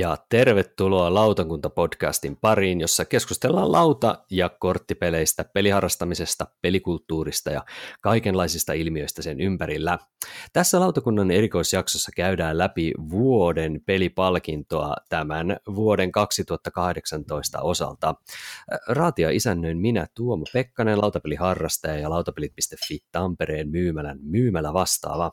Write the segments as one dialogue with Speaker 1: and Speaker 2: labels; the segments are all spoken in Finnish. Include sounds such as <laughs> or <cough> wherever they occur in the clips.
Speaker 1: ja tervetuloa Lautakunta-podcastin pariin, jossa keskustellaan lauta- ja korttipeleistä, peliharrastamisesta, pelikulttuurista ja kaikenlaisista ilmiöistä sen ympärillä. Tässä lautakunnan erikoisjaksossa käydään läpi vuoden pelipalkintoa tämän vuoden 2018 osalta. Raatia isännöin minä Tuomo Pekkanen, lautapeliharrastaja ja lautapelit.fi Tampereen myymälän myymälä vastaava.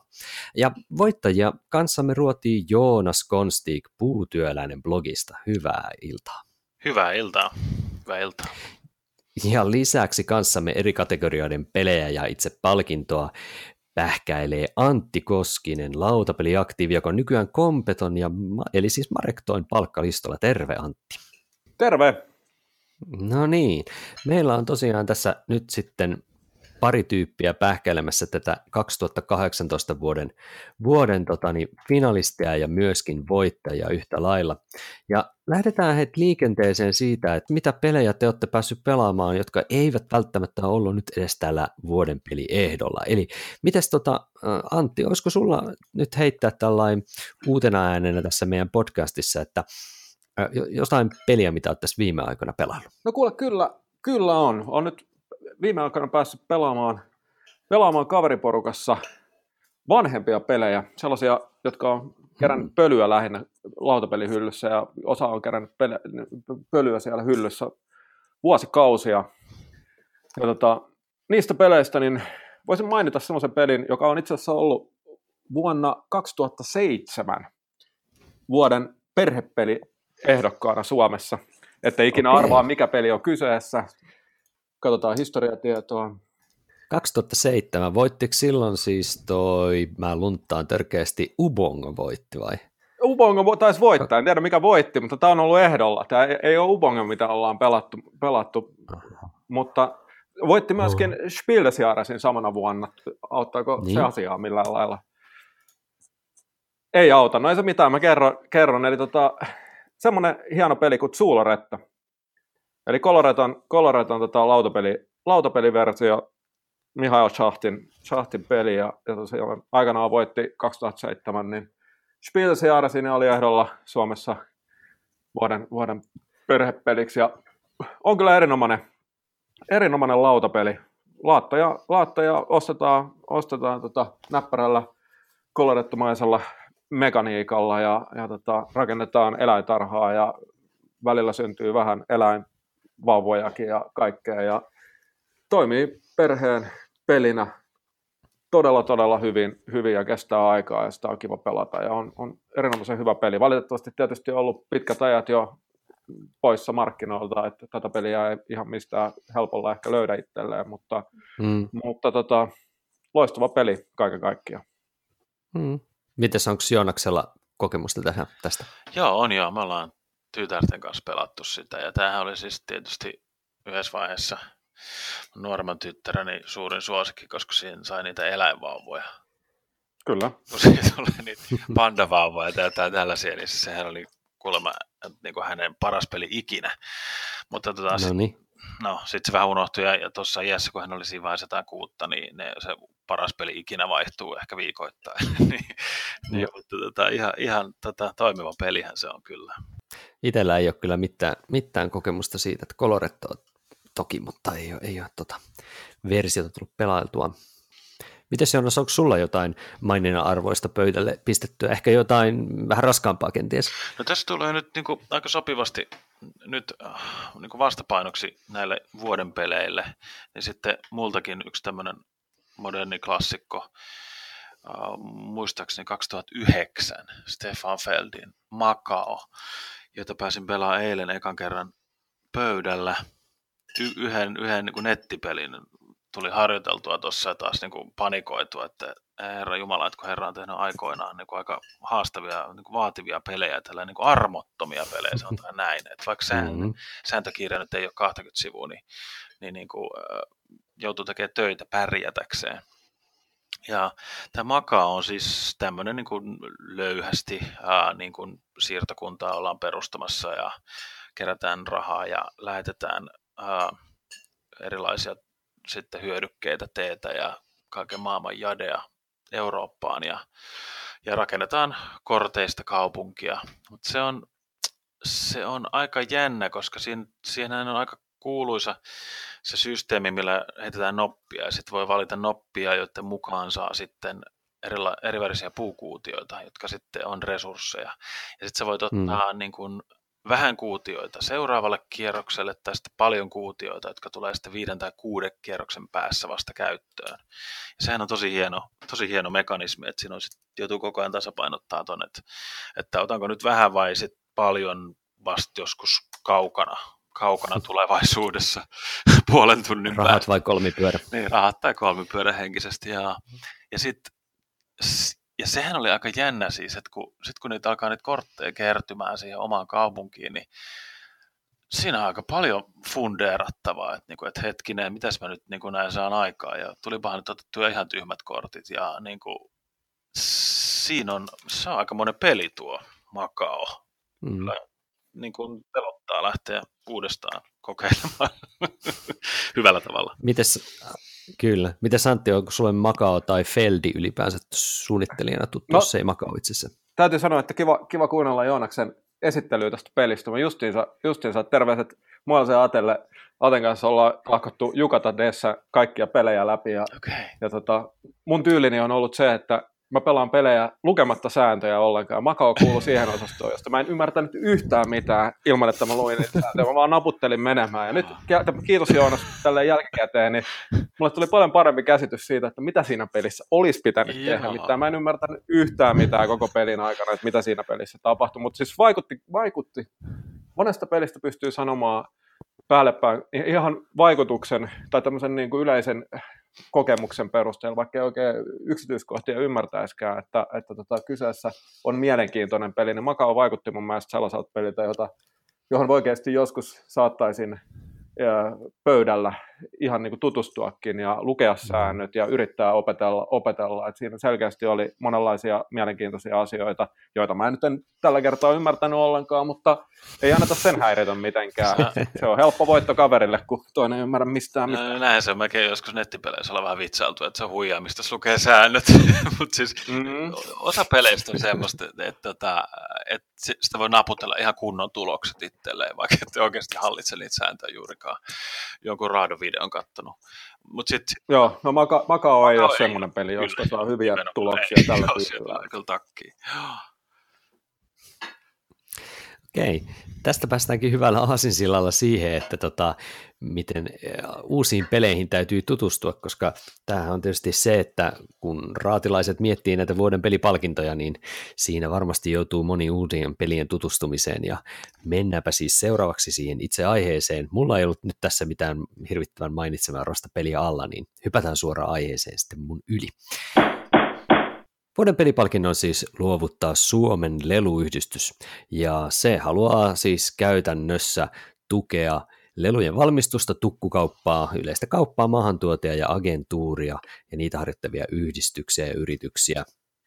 Speaker 1: Ja voittajia kanssamme ruotii Joonas Konstig, puutyö työläinen blogista. Hyvää iltaa.
Speaker 2: Hyvää iltaa. Hyvää iltaa.
Speaker 1: Ja lisäksi kanssamme eri kategorioiden pelejä ja itse palkintoa pähkäilee Antti Koskinen, lautapeliaktiivi, joka on nykyään kompeton, ja, eli siis Marektoin palkkalistolla. Terve Antti.
Speaker 3: Terve.
Speaker 1: No niin, meillä on tosiaan tässä nyt sitten pari tyyppiä pähkäilemässä tätä 2018 vuoden, vuoden totani, finalistia ja myöskin voittajia yhtä lailla. Ja lähdetään heti liikenteeseen siitä, että mitä pelejä te olette päässyt pelaamaan, jotka eivät välttämättä ollut nyt edes tällä vuoden peliehdolla. Eli mites tota, Antti, olisiko sulla nyt heittää tällainen uutena äänenä tässä meidän podcastissa, että jostain peliä, mitä olet tässä viime aikoina pelannut?
Speaker 3: No kuule, kyllä, kyllä on. On nyt viime aikoina päässyt pelaamaan, pelaamaan kaveriporukassa vanhempia pelejä, sellaisia, jotka on kerännyt mm. pölyä lähinnä lautapelihyllyssä ja osa on kerännyt pele, pölyä siellä hyllyssä vuosikausia. Ja tota, niistä peleistä niin voisin mainita sellaisen pelin, joka on itse asiassa ollut vuonna 2007 vuoden perhepeli ehdokkaana Suomessa. Että ikinä arvaa, mikä peli on kyseessä. Katsotaan historiatietoa.
Speaker 1: 2007, voittiko silloin siis toi, mä lunttaan törkeästi, Ubongo voitti vai?
Speaker 3: Ubongo taisi voittaa, en tiedä mikä voitti, mutta tämä on ollut ehdolla. Tämä ei, ole Ubongo, mitä ollaan pelattu, pelattu. mutta voitti myöskin oh. Spielesiaresin samana vuonna. Auttaako niin. se asiaa millään lailla? Ei auta, no ei se mitään, mä kerron. kerron. Eli tota, semmoinen hieno peli kuin Zuloretta. Eli Coloreton, Coloreton tota, lautapeli, lautapeliversio Mihail Schachtin, Schachtin peli, ja, ja tosiaan aikanaan voitti 2007, niin Spielsiare siinä oli ehdolla Suomessa vuoden, vuoden perhepeliksi, ja on kyllä erinomainen, erinomainen lautapeli. Laattoja, laattoja ostetaan, ostetaan tota, näppärällä kolorettumaisella mekaniikalla ja, ja tota, rakennetaan eläintarhaa ja välillä syntyy vähän eläin, vauvojakin ja kaikkea. Ja toimii perheen pelinä todella, todella hyvin, hyvin ja kestää aikaa ja sitä on kiva pelata ja on, on erinomaisen hyvä peli. Valitettavasti tietysti on ollut pitkät ajat jo poissa markkinoilta, että tätä peliä ei ihan mistään helpolla ehkä löydä itselleen, mutta, mm. mutta tota, loistava peli kaiken kaikkiaan.
Speaker 1: Mm. Mites onko Joonaksella kokemusta tähän, tästä?
Speaker 2: Joo, on joo. Me ollaan tytärten kanssa pelattu sitä. Ja tämähän oli siis tietysti yhdessä vaiheessa nuoremman tyttäreni suurin suosikki, koska siinä sai niitä eläinvauvoja.
Speaker 3: Kyllä.
Speaker 2: Kun siinä tuli niitä pandavauvoja tai jotain tällaisia, niin sehän oli kuulemma niin kuin hänen paras peli ikinä. Mutta tota, no niin no, sitten se vähän unohtui ja, ja tuossa iässä, kun hän oli siinä vain 106, niin ne, se paras peli ikinä vaihtuu ehkä viikoittain. <laughs> niin, niin, mutta tota, ihan, ihan tota, toimiva pelihän se on kyllä.
Speaker 1: Itellä ei ole kyllä mitään, mitään kokemusta siitä, että Coloretto toki, mutta ei ole, ei ole tota versiota tullut pelailtua. Miten se on, onko sulla jotain maininnan arvoista pöydälle pistettyä, ehkä jotain vähän raskaampaa kenties?
Speaker 2: No tässä tulee nyt niin kuin, aika sopivasti nyt äh, niin kuin vastapainoksi näille vuoden peleille, niin sitten multakin yksi tämmöinen moderni klassikko, äh, muistaakseni 2009, Stefan Feldin Macao, jota pääsin pelaamaan eilen ekan kerran pöydällä y- yhden, yhden niin kuin nettipelin tuli harjoiteltua tuossa ja taas niin kuin panikoitua, että Herra Jumala, että kun Herra on tehnyt aikoinaan niin kuin aika haastavia, niin kuin vaativia pelejä, tällä niin kuin armottomia pelejä, sanotaan näin. Että vaikka sään, mm-hmm. sääntökirja nyt ei ole 20 sivua, niin, niin, niin kuin, joutuu tekemään töitä pärjätäkseen. Ja tämä Maka on siis tämmöinen niin kuin löyhästi ää, niin kuin siirtokuntaa ollaan perustamassa ja kerätään rahaa ja lähetetään ää, erilaisia sitten hyödykkeitä, teetä ja kaiken maailman jadea Eurooppaan ja, ja rakennetaan korteista kaupunkia. Mutta se on se on aika jännä, koska siinä, siinähän on aika kuuluisa se systeemi, millä heitetään noppia ja sitten voi valita noppia, joiden mukaan saa sitten erila, erivärisiä puukuutioita, jotka sitten on resursseja. Ja sitten sä voit mm. ottaa mm. niin kuin vähän kuutioita seuraavalle kierrokselle tai sitten paljon kuutioita, jotka tulee sitten viiden tai kuuden kierroksen päässä vasta käyttöön. Ja sehän on tosi hieno, tosi hieno mekanismi, että siinä on sitten, joutuu koko ajan tasapainottaa tuonne, että, että otanko nyt vähän vai sitten paljon vasta joskus kaukana, kaukana tulevaisuudessa <laughs> puolen tunnin
Speaker 1: Rahat päästä. vai kolmipyörä?
Speaker 2: Niin, rahat tai kolmipyörä henkisesti. Ja, ja sitten ja sehän oli aika jännä siis, että kun, sit kun niitä alkaa niitä kortteja kertymään siihen omaan kaupunkiin, niin siinä on aika paljon fundeerattavaa, että, niin kuin, että hetkinen, mitäs mä nyt niin kuin näin saan aikaa, ja tulipahan nyt otettua ihan tyhmät kortit, ja niin kuin, siinä on, se on aika monen peli tuo Makao. Mm. Kyllä, niin kuin pelottaa lähteä uudestaan kokeilemaan <laughs> hyvällä tavalla.
Speaker 1: Mites, Kyllä. Miten Santti, onko sulle Makao tai Feldi ylipäänsä suunnittelijana tuttu, no, jos ei Makao itsessä?
Speaker 3: Täytyy sanoa, että kiva, kiva kuunnella Joonaksen esittelyä tästä pelistä. Mä justiinsa, justiinsa terveiset Muolaisen Atelle. Aten kanssa ollaan lahkottu Jukata Dessa kaikkia pelejä läpi. Ja,
Speaker 2: okay.
Speaker 3: ja tota, mun tyylini on ollut se, että mä pelaan pelejä lukematta sääntöjä ollenkaan. Makao kuuluu siihen osastoon, josta mä en ymmärtänyt yhtään mitään ilman, että mä luin niitä sääntöjä. Mä vaan naputtelin menemään. Ja nyt kiitos Joonas tälle jälkikäteen, niin mulle tuli paljon parempi käsitys siitä, että mitä siinä pelissä olisi pitänyt Joo. tehdä. Mitään mä en ymmärtänyt yhtään mitään koko pelin aikana, että mitä siinä pelissä tapahtui. Mutta siis vaikutti, vaikutti. Monesta pelistä pystyy sanomaan päällepäin ihan vaikutuksen tai tämmöisen niin kuin yleisen kokemuksen perusteella, vaikka ei oikein yksityiskohtia ymmärtäisikään, että, että tota, kyseessä on mielenkiintoinen peli, niin Makao vaikutti mun mielestä sellaiselta peliltä, jota, johon oikeasti joskus saattaisin pöydällä ihan niin kuin tutustuakin ja lukea mm. säännöt ja yrittää opetella. opetella. Et siinä selkeästi oli monenlaisia mielenkiintoisia asioita, joita mä en nyt en tällä kertaa ymmärtänyt ollenkaan, mutta ei anneta sen häiritä mitenkään. <laughs> Se on helppo voitto kaverille, kun toinen ei ymmärrä mistään mitään.
Speaker 2: No, näin se on mäkin joskus nettipeleissä olla vähän vitsailtu, että se on huijaa, mistä se lukee säännöt. <laughs> mutta siis mm-hmm. osa peleistä on semmoista, että, että, tota, että sitä voi naputella ihan kunnon tulokset itselleen, vaikka et oikeasti hallitse niitä sääntöjä juurikaan jonkun raadovideon kattonut. Mut sit,
Speaker 3: Joo, no Maka, Makao ei ole semmoinen peli, josta saa hyviä tuloksia ei, tällä <laughs> tyylillä.
Speaker 2: Kyllä takkiin.
Speaker 1: Okei, tästä päästäänkin hyvällä aasinsillalla siihen, että tota, miten uusiin peleihin täytyy tutustua, koska tämähän on tietysti se, että kun raatilaiset miettii näitä vuoden pelipalkintoja, niin siinä varmasti joutuu moni uusien pelien tutustumiseen ja mennäänpä siis seuraavaksi siihen itse aiheeseen. Mulla ei ollut nyt tässä mitään hirvittävän mainitsemaa rosta peliä alla, niin hypätään suoraan aiheeseen sitten mun yli. Vuoden pelipalkinnon siis luovuttaa Suomen leluyhdistys, ja se haluaa siis käytännössä tukea lelujen valmistusta, tukkukauppaa, yleistä kauppaa, maahantuotia ja agentuuria ja niitä harjoittavia yhdistyksiä ja yrityksiä.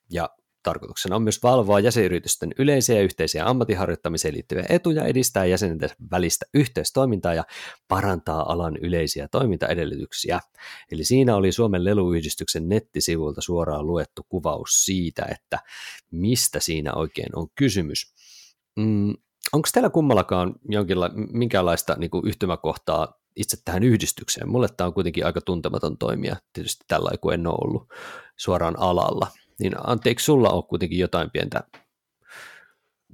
Speaker 1: Ja Tarkoituksena on myös valvoa jäsenyritysten yleisiä ja yhteisiä ammattiharjoittamiseen liittyviä etuja, edistää jäsenten välistä yhteistoimintaa ja parantaa alan yleisiä toimintaedellytyksiä. Eli siinä oli Suomen leluyhdistyksen nettisivulta suoraan luettu kuvaus siitä, että mistä siinä oikein on kysymys. Mm, Onko teillä kummallakaan jonkinla, minkälaista niin kuin yhtymäkohtaa itse tähän yhdistykseen? Mulle tämä on kuitenkin aika tuntematon toimija, tietysti tällä kun en ole ollut suoraan alalla. Niin anteeksi, sulla on kuitenkin jotain pientä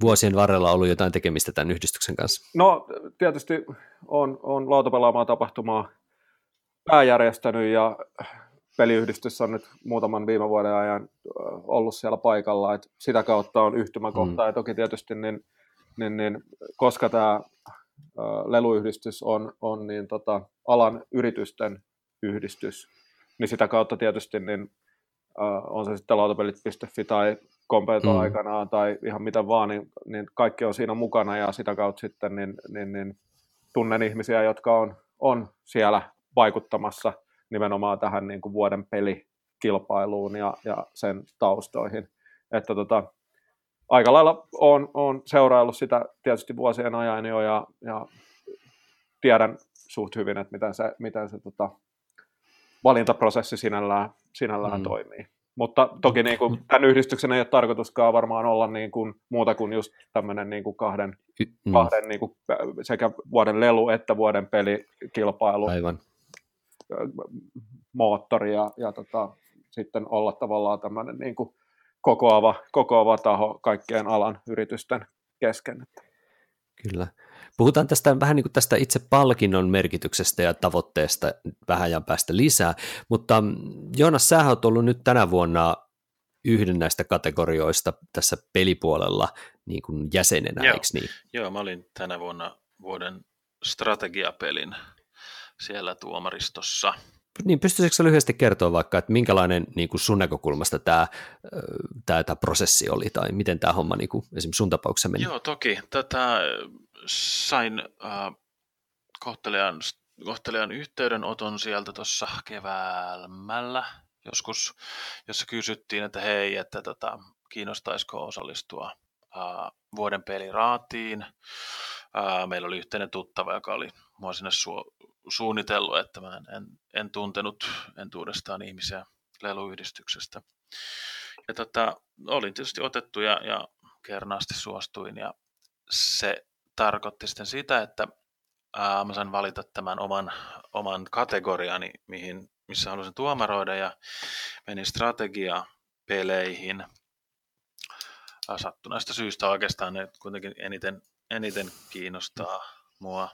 Speaker 1: vuosien varrella ollut jotain tekemistä tämän yhdistyksen kanssa?
Speaker 3: No tietysti on, on lautapelaamaa tapahtumaa pääjärjestänyt ja peliyhdistys on nyt muutaman viime vuoden ajan ollut siellä paikalla, että sitä kautta on yhtymäkohta mm. ja toki tietysti niin, niin, niin koska tämä leluyhdistys on, on niin tota, alan yritysten yhdistys, niin sitä kautta tietysti niin uh, on se sitten lautapelit.fi tai Kompeto mm. aikanaan tai ihan mitä vaan, niin, niin kaikki on siinä mukana ja sitä kautta sitten niin, niin, niin tunnen ihmisiä, jotka on, on siellä vaikuttamassa nimenomaan tähän niin kuin vuoden pelikilpailuun ja, ja sen taustoihin. Että tota, aika lailla olen, olen seuraillut sitä tietysti vuosien ajan jo ja, ja tiedän suht hyvin, että miten se, miten se tota, valintaprosessi sinällään, sinällään mm. toimii. Mutta toki niin kuin, tämän yhdistyksen ei ole tarkoituskaan varmaan olla niin kuin, muuta kuin just tämmöinen niin kuin kahden, mm. kahden niin kuin, sekä vuoden lelu että vuoden pelikilpailu.
Speaker 1: Aivan.
Speaker 3: Moottori ja, ja tota, sitten olla tavallaan tämmöinen niin kuin kokoava, kokoava taho kaikkien alan yritysten kesken.
Speaker 1: Kyllä. Puhutaan tästä vähän niin kuin tästä itse palkinnon merkityksestä ja tavoitteesta vähän ajan päästä lisää, mutta mm, Joonas, sä oot ollut nyt tänä vuonna yhden näistä kategorioista tässä pelipuolella niin kuin jäsenenä,
Speaker 2: Joo.
Speaker 1: eikö niin?
Speaker 2: Joo, mä olin tänä vuonna vuoden strategiapelin siellä tuomaristossa.
Speaker 1: Niin, pystyisikö lyhyesti kertoa vaikka, että minkälainen niin kuin sun näkökulmasta tämä, tämä, tämä prosessi oli, tai miten tämä homma niin kuin, esimerkiksi sun tapauksessa meni?
Speaker 2: Joo, toki. Tätä sain äh, kohtelijan, kohtelijan yhteydenoton sieltä tuossa keväämällä joskus, jossa kysyttiin, että hei, että tota, kiinnostaisiko osallistua äh, vuoden peliraatiin. Äh, meillä oli yhteinen tuttava, joka oli mua sinne su- suunnitellut, että mä en, en tuntenut entuudestaan ihmisiä leluyhdistyksestä. Ja tota, olin tietysti otettu ja, ja kernaasti suostuin ja se tarkoitti sitten sitä, että ää, mä sain valita tämän oman, oman kategoriani, mihin, missä halusin tuomaroida ja menin strategiapeleihin. Sattuneesta syystä oikeastaan ne kuitenkin eniten, eniten kiinnostaa mua.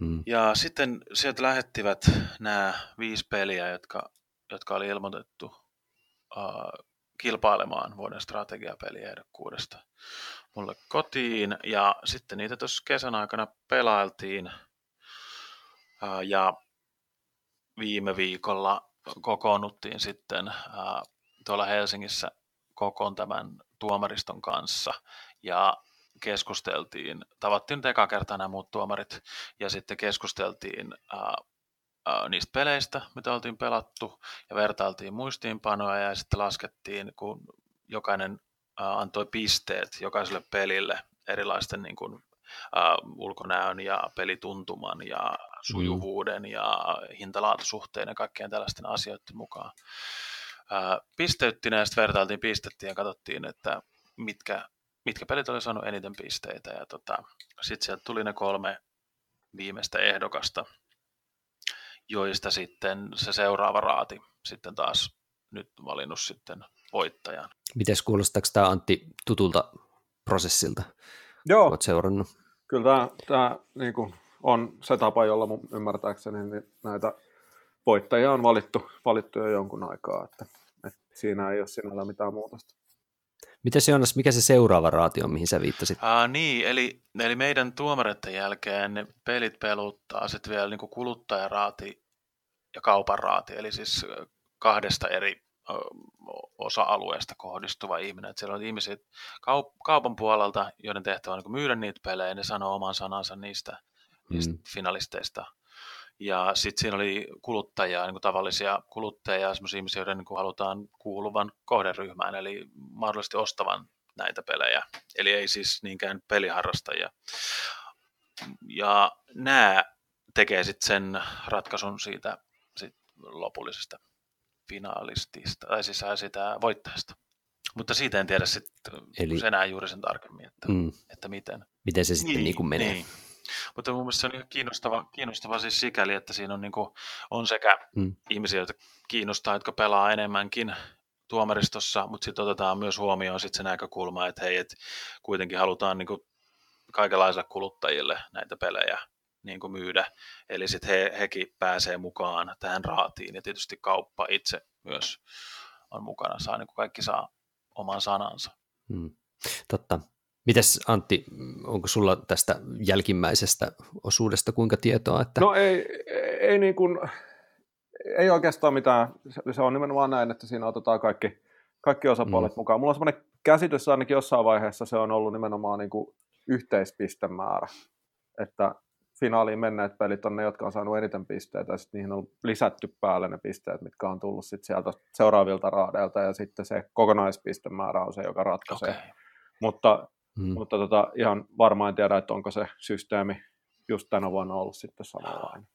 Speaker 2: Hmm. Ja sitten sieltä lähettivät nämä viisi peliä, jotka, jotka oli ilmoitettu uh, kilpailemaan vuoden strategiapeliehdokkuudesta mulle kotiin. Ja sitten niitä tuossa kesän aikana pelailtiin. Uh, ja viime viikolla kokoonnuttiin sitten uh, tuolla Helsingissä kokoon tämän tuomariston kanssa. Ja keskusteltiin, tavattiin nyt eka kertaa nämä muut tuomarit, ja sitten keskusteltiin ää, ää, niistä peleistä, mitä oltiin pelattu, ja vertailtiin muistiinpanoja, ja sitten laskettiin, kun jokainen ää, antoi pisteet jokaiselle pelille erilaisten niin kuin, ää, ulkonäön ja pelituntuman ja sujuvuuden ja hintalaatusuhteen ja kaikkien tällaisten asioiden mukaan. Ää, pisteyttiin ja sitten vertailtiin pistettiin ja katsottiin, että mitkä mitkä pelit oli saanut eniten pisteitä. Ja tota, sitten sieltä tuli ne kolme viimeistä ehdokasta, joista sitten se seuraava raati sitten taas nyt valinnut sitten voittajan.
Speaker 1: Miten kuulostaako tämä Antti tutulta prosessilta?
Speaker 3: Joo.
Speaker 1: Olet seurannut?
Speaker 3: Kyllä tämä, tämä niin kuin on se tapa, jolla mun ymmärtääkseni niin näitä voittajia on valittu, valittu jo jonkun aikaa, että, että siinä ei ole sinällä mitään muutosta.
Speaker 1: Miten se Jonas, mikä se seuraava raati on, mihin sä viittasit?
Speaker 2: Aa, niin, eli, eli meidän tuomareiden jälkeen ne pelit peluttaa sitten vielä niin kuluttajaraati ja kaupan raati, eli siis kahdesta eri osa-alueesta kohdistuva ihminen. Että siellä on ihmisiä kaup- kaupan puolelta, joiden tehtävä on niin myydä niitä pelejä, ne sanoo oman sanansa niistä, niistä mm. finalisteista – ja sitten siinä oli kuluttajia, niin kuin tavallisia kuluttajia, sellaisia ihmisiä, joiden niin kuin halutaan kuuluvan kohderyhmään, eli mahdollisesti ostavan näitä pelejä. Eli ei siis niinkään peliharrastajia. Ja nämä tekee sitten sen ratkaisun siitä sit lopullisesta finaalistista, tai siis sitä voittajasta. Mutta siitä en tiedä sitten Eli... enää juuri sen tarkemmin, että, mm. että miten.
Speaker 1: Miten se sitten niin, niin kuin menee. Niin.
Speaker 2: Mutta mun mielestä se on ihan kiinnostava, kiinnostava siis sikäli, että siinä on, niin kuin, on sekä hmm. ihmisiä, joita kiinnostaa, jotka pelaa enemmänkin tuomaristossa, mutta sitten otetaan myös huomioon sit se näkökulma, että hei, et kuitenkin halutaan niin kuin kaikenlaisille kuluttajille näitä pelejä niin kuin myydä. Eli sitten he, hekin pääsee mukaan tähän raatiin ja tietysti kauppa itse myös on mukana, saa niin kuin kaikki saa oman sanansa.
Speaker 1: Hmm. Totta. Mites Antti, onko sulla tästä jälkimmäisestä osuudesta kuinka tietoa? Että...
Speaker 3: No ei, ei, niin kuin, ei oikeastaan mitään, se on nimenomaan näin, että siinä otetaan kaikki, kaikki osapuolet mm. mukaan. Mulla on semmoinen käsitys ainakin jossain vaiheessa se on ollut nimenomaan niin kuin yhteispistemäärä, että finaaliin menneet pelit on ne, jotka on saanut eniten pisteitä, ja sitten niihin on lisätty päälle ne pisteet, mitkä on tullut sit sieltä seuraavilta raadeilta, ja sitten se kokonaispistemäärä on se, joka ratkaisee. Okay. Mutta Mm. Mutta tota, ihan varmaan en tiedä, että onko se systeemi just tänä vuonna ollut sitten samanlainen.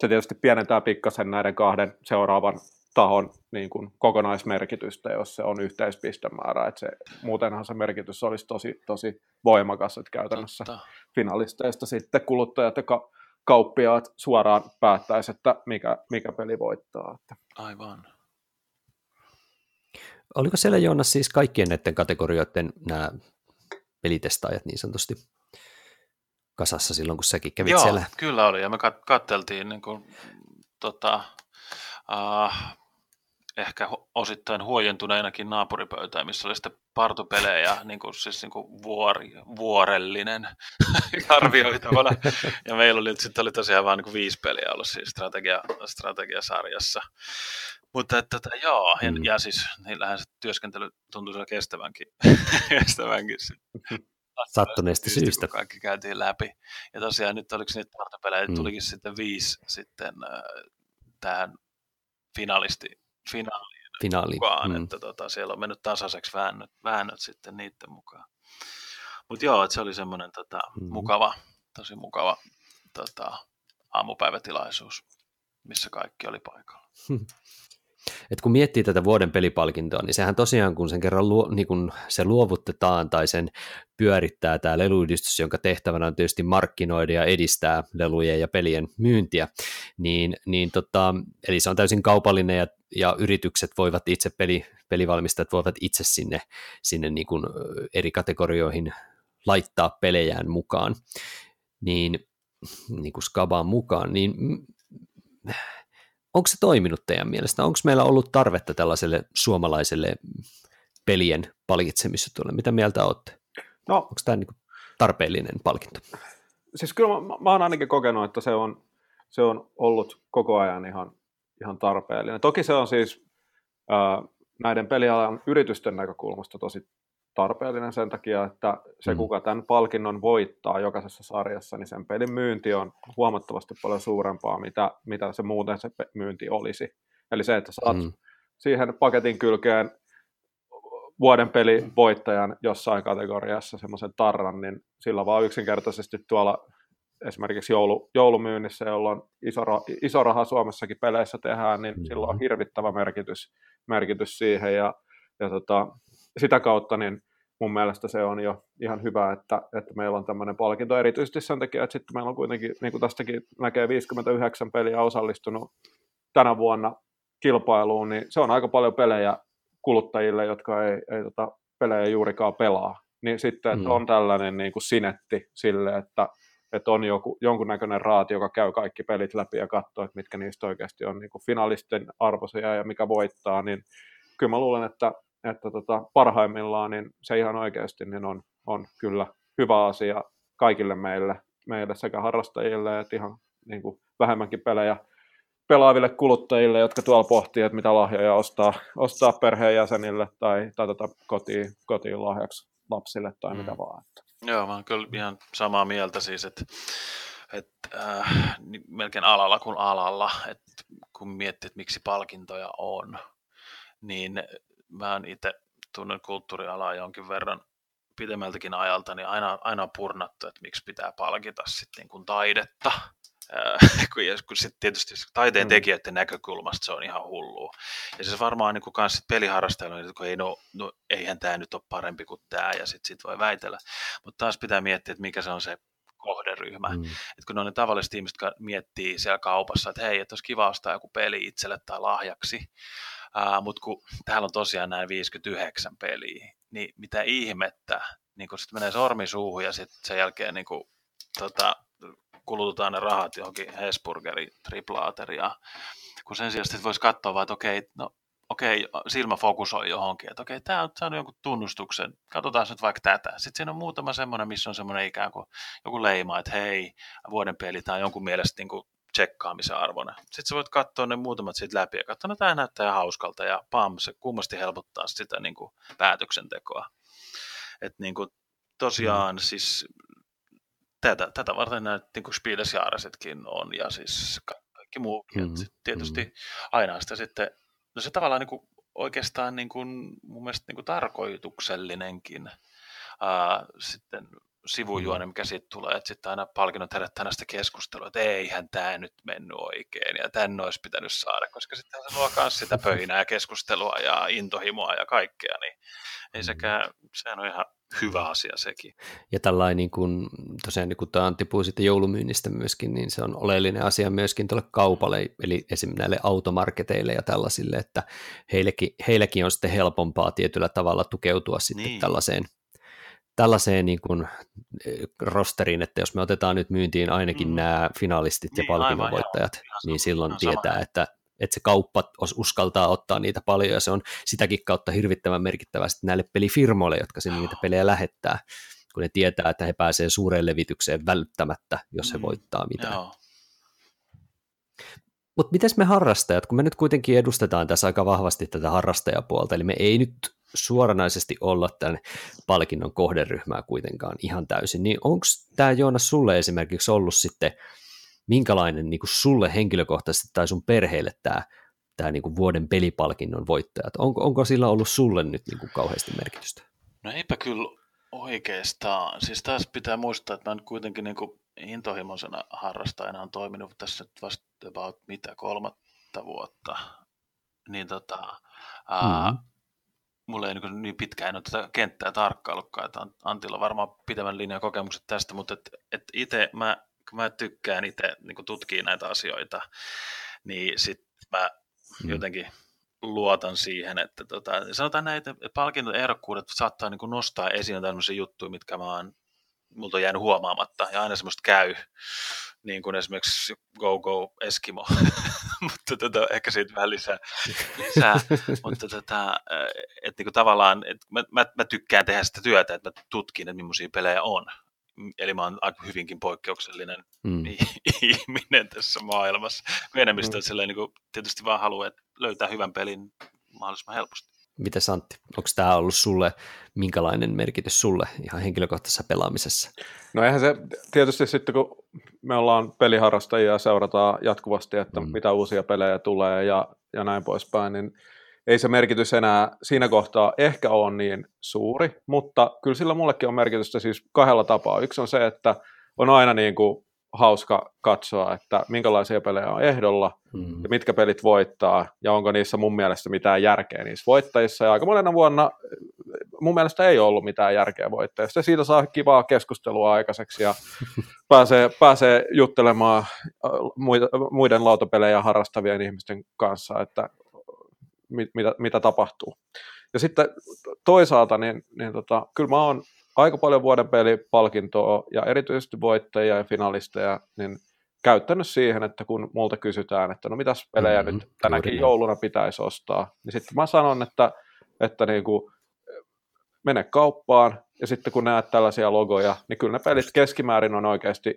Speaker 3: Se tietysti pienentää pikkasen näiden kahden seuraavan tahon niin kuin kokonaismerkitystä, jos se on yhteispistemäärä. Että se, muutenhan se merkitys olisi tosi, tosi voimakas, että käytännössä Totta. finalisteista sitten kuluttajat ja ka- kauppiaat suoraan päättäisi, että mikä, mikä peli voittaa.
Speaker 2: Aivan.
Speaker 1: Oliko siellä Joonas siis kaikkien näiden kategorioiden nämä pelitestaajat niin sanotusti kasassa silloin, kun säkin kävit
Speaker 2: Joo,
Speaker 1: siellä?
Speaker 2: kyllä oli, ja me kat- katteltiin niin kuin, tota, uh, ehkä osittain huojentuneinakin naapuripöytään, missä oli sitten partupelejä, niin kuin, siis niin kuin vuori, vuorellinen <laughs> arvioitavana. ja meillä oli, sitten oli tosiaan vain niin viisi peliä ollut siis strategia, strategiasarjassa. Mutta että, että joo, ja, mm. ja siis niillähän se työskentely tuntui kestävänkin. <laughs> kestävänkin
Speaker 1: Sattuneesta syystä.
Speaker 2: Kaikki käytiin läpi. Ja tosiaan nyt oliko niitä partupelejä, mm. tulikin sitten viisi sitten äh, tähän finalisti, finaaliin, finaaliin. mukaan, mm. että tota, siellä on mennyt tasaiseksi väännöt, väännöt sitten niiden mukaan. Mutta joo, että se oli semmoinen tota, mm. mukava, tosi mukava tota, aamupäivätilaisuus, missä kaikki oli paikalla. <laughs>
Speaker 1: Et kun miettii tätä vuoden pelipalkintoa, niin sehän tosiaan, kun sen kerran luo, niin kun se luovutetaan tai sen pyörittää tämä leluyhdistys, jonka tehtävänä on tietysti markkinoida ja edistää lelujen ja pelien myyntiä, niin, niin tota, eli se on täysin kaupallinen ja, ja yritykset voivat itse, peli, pelivalmistajat voivat itse sinne, sinne niin kun eri kategorioihin laittaa pelejään mukaan, niin, niin kuin Skabaan mukaan, niin onko se toiminut teidän mielestä? Onko meillä ollut tarvetta tällaiselle suomalaiselle pelien palkitsemiselle? Mitä mieltä olette? No, onko tämä niin tarpeellinen palkinto?
Speaker 3: Siis kyllä mä, mä oon ainakin kokenut, että se on, se on ollut koko ajan ihan, ihan tarpeellinen. Toki se on siis ää, näiden pelialan yritysten näkökulmasta tosi tarpeellinen sen takia, että se mm. kuka tämän palkinnon voittaa jokaisessa sarjassa, niin sen pelin myynti on huomattavasti paljon suurempaa, mitä, mitä se muuten se myynti olisi. Eli se, että saat mm. siihen paketin kylkeen vuoden peli voittajan jossain kategoriassa semmoisen tarran, niin sillä vaan yksinkertaisesti tuolla esimerkiksi joulu, joulumyynnissä, jolloin iso, iso raha Suomessakin peleissä tehdään, niin mm. sillä on hirvittävä merkitys, merkitys siihen. Ja, ja tota, sitä kautta niin mun mielestä se on jo ihan hyvä, että, että meillä on tämmöinen palkinto, erityisesti sen takia, että sitten meillä on kuitenkin, niin kuin tästäkin näkee 59 peliä osallistunut tänä vuonna kilpailuun, niin se on aika paljon pelejä kuluttajille, jotka ei, ei tota, pelejä juurikaan pelaa. Niin sitten, että mm. on tällainen niin kuin sinetti sille, että, että on joku, jonkunnäköinen raati, joka käy kaikki pelit läpi ja katsoo, että mitkä niistä oikeasti on niin kuin finalisten arvoisia ja mikä voittaa, niin kyllä mä luulen, että, että tota, parhaimmillaan niin se ihan oikeasti niin on, on kyllä hyvä asia kaikille meille, meille sekä harrastajille että ihan niin kuin vähemmänkin pelejä pelaaville kuluttajille, jotka tuolla pohtii, että mitä lahjoja ostaa, ostaa perheenjäsenille tai, tai tota kotiin, kotiin lahjaksi lapsille tai mm. mitä vaan.
Speaker 2: Joo, mä oon kyllä ihan samaa mieltä siis, että, että äh, melkein alalla kuin alalla, että kun miettii, että miksi palkintoja on, niin mä oon itse tunnen kulttuurialaa jonkin verran pidemmältäkin ajalta, niin aina, aina on purnattu, että miksi pitää palkita sitten niin kuin taidetta. <laughs> kun, kun sitten tietysti taiteen mm. tekijöiden näkökulmasta se on ihan hullua. Ja se varmaan niin kuin kans peliharrastajalla, että kun ei, no, no, eihän tämä nyt ole parempi kuin tämä, ja sitten sit voi väitellä. Mutta taas pitää miettiä, että mikä se on se kohderyhmä. Mm. Et kun on ne tavalliset ihmiset, jotka miettii siellä kaupassa, että hei, että olisi kiva ostaa joku peli itselle tai lahjaksi, Uh, Mutta kun täällä on tosiaan näin 59 peliä, niin mitä ihmettä, niin kun sitten menee sormi suuhun ja sitten sen jälkeen niin kun, tota, kulutetaan ne rahat johonkin Hesburgeri, triplaateria, kun sen sijaan voisi katsoa vaan, että okei, no okei, silmä fokusoi johonkin, että okei, tämä on saanut jonkun tunnustuksen, katsotaan nyt vaikka tätä. Sitten siinä on muutama semmoinen, missä on semmoinen ikään kuin joku leima, että hei, vuoden peli, on jonkun mielestä niin kuin tsekkaamisen arvoinen. Sitten sä voit katsoa ne muutamat siitä läpi ja katsoa, no tämä näyttää hauskalta ja pam, se kummasti helpottaa sitä niin kuin päätöksentekoa. Että niin kuin, tosiaan mm. siis tätä, tätä varten nämä niin kuin Spielesjaaresetkin on ja siis kaikki muukin. Mm-hmm. Tietysti mm-hmm. aina sitä sitten, no se tavallaan niin kuin oikeastaan niin kuin, mun mielestä niin kuin tarkoituksellinenkin ää, sitten sivujuone, mikä siitä tulee, että sitten aina palkinnot herättää näistä keskustelua, että eihän tämä nyt mennyt oikein ja tänne olisi pitänyt saada, koska sitten se luo myös sitä pöhinää ja keskustelua ja intohimoa ja kaikkea, niin ei mm. sekään, sehän on ihan hyvä asia sekin.
Speaker 1: Ja tällainen, niin kuin, tosiaan niin kuin tämä Antti puhui sitten joulumyynnistä myöskin, niin se on oleellinen asia myöskin tuolle kaupalle, eli esimerkiksi näille automarketeille ja tällaisille, että heillekin, heillekin on sitten helpompaa tietyllä tavalla tukeutua sitten niin. tällaiseen tällaiseen niin kuin eh, rosteriin, että jos me otetaan nyt myyntiin ainakin mm. nämä finalistit niin, ja palkinnonvoittajat, niin silloin ihan tietää, sama. että, että se kauppa uskaltaa ottaa niitä paljon, ja se on sitäkin kautta hirvittävän merkittävästi näille pelifirmoille, jotka sinne niitä pelejä lähettää, kun ne tietää, että he pääsevät suureen levitykseen välttämättä, jos he mm. voittaa mitään. Joo. Mutta miten me harrastajat, kun me nyt kuitenkin edustetaan tässä aika vahvasti tätä harrastajapuolta, eli me ei nyt suoranaisesti olla tämän palkinnon kohderyhmää kuitenkaan ihan täysin, niin onko tämä Joonas sulle esimerkiksi ollut sitten, minkälainen niin sulle henkilökohtaisesti tai sun perheelle tämä, tämä niin vuoden pelipalkinnon voittajat, onko, onko sillä ollut sulle nyt niin kuin kauheasti merkitystä?
Speaker 2: No eipä kyllä oikeastaan. Siis taas pitää muistaa, että mä nyt kuitenkin niin kuin intohimoisena harrastajana on toiminut tässä nyt vasta about mitä kolmatta vuotta. Niin tota, mm-hmm mulla ei niin, niin pitkään ole tätä kenttää tarkkaillutkaan, että Antilla on varmaan pitemmän linjan kokemukset tästä, mutta et, et itse mä, kun mä tykkään itse niin tutkia näitä asioita, niin sitten mä hmm. jotenkin luotan siihen, että tota, sanotaan näitä, että palkinnot ehdokkuudet saattaa niin nostaa esiin tämmöisiä juttuja, mitkä mä oon, multa on jäänyt huomaamatta, ja aina semmoista käy, niin kuin esimerkiksi Go Go Eskimo, <laughs> mutta tota, ehkä siitä vähän lisää, lisää. <laughs> mutta tota, että niin kuin tavallaan, että mä, mä, mä, tykkään tehdä sitä työtä, että mä tutkin, että millaisia pelejä on. Eli mä oon aika hyvinkin poikkeuksellinen mm. <laughs> ihminen tässä maailmassa. Enemmistö mm. niin kuin, tietysti vaan haluaa löytää hyvän pelin mahdollisimman helposti.
Speaker 1: Mitä Santti, onko tämä ollut sulle, minkälainen merkitys sulle ihan henkilökohtaisessa pelaamisessa?
Speaker 3: No eihän se tietysti sitten, kun me ollaan peliharrastajia ja seurataan jatkuvasti, että mm. mitä uusia pelejä tulee ja, ja näin poispäin, niin ei se merkitys enää siinä kohtaa ehkä ole niin suuri, mutta kyllä sillä mullekin on merkitystä siis kahdella tapaa. Yksi on se, että on aina niin kuin hauska katsoa, että minkälaisia pelejä on ehdolla mm. ja mitkä pelit voittaa ja onko niissä mun mielestä mitään järkeä niissä voittajissa. Ja aika monena vuonna mun mielestä ei ollut mitään järkeä voittajista. Siitä saa kivaa keskustelua aikaiseksi ja <laughs> pääsee, pääsee juttelemaan äh, muiden lautapelejä harrastavien ihmisten kanssa, että mit, mitä, mitä tapahtuu. Ja sitten toisaalta, niin, niin tota, kyllä mä oon aika paljon vuoden pelipalkintoa ja erityisesti voittajia ja finalisteja, niin käyttänyt siihen, että kun multa kysytään, että no mitäs pelejä mm-hmm, nyt tänäkin jouluna pitäisi ostaa, niin sitten mä sanon, että, että niin kuin, mene kauppaan ja sitten kun näet tällaisia logoja, niin kyllä ne pelit keskimäärin on oikeasti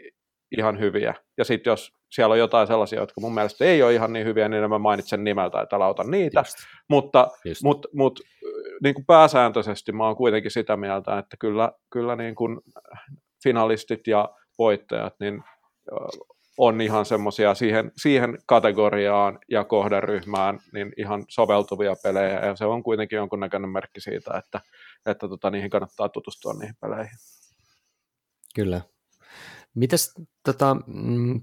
Speaker 3: ihan hyviä. Ja sitten jos siellä on jotain sellaisia, jotka mun mielestä ei ole ihan niin hyviä, niin mä mainitsen nimeltä, että ota niitä. Just. Mutta, Just. Mut, mut, niin kuin pääsääntöisesti mä oon kuitenkin sitä mieltä, että kyllä, kyllä niin kuin finalistit ja voittajat niin on ihan semmoisia siihen, siihen kategoriaan ja kohderyhmään niin ihan soveltuvia pelejä, ja se on kuitenkin jonkunnäköinen merkki siitä, että, että tota, niihin kannattaa tutustua niihin peleihin.
Speaker 1: Kyllä. Mitäs tota, mm,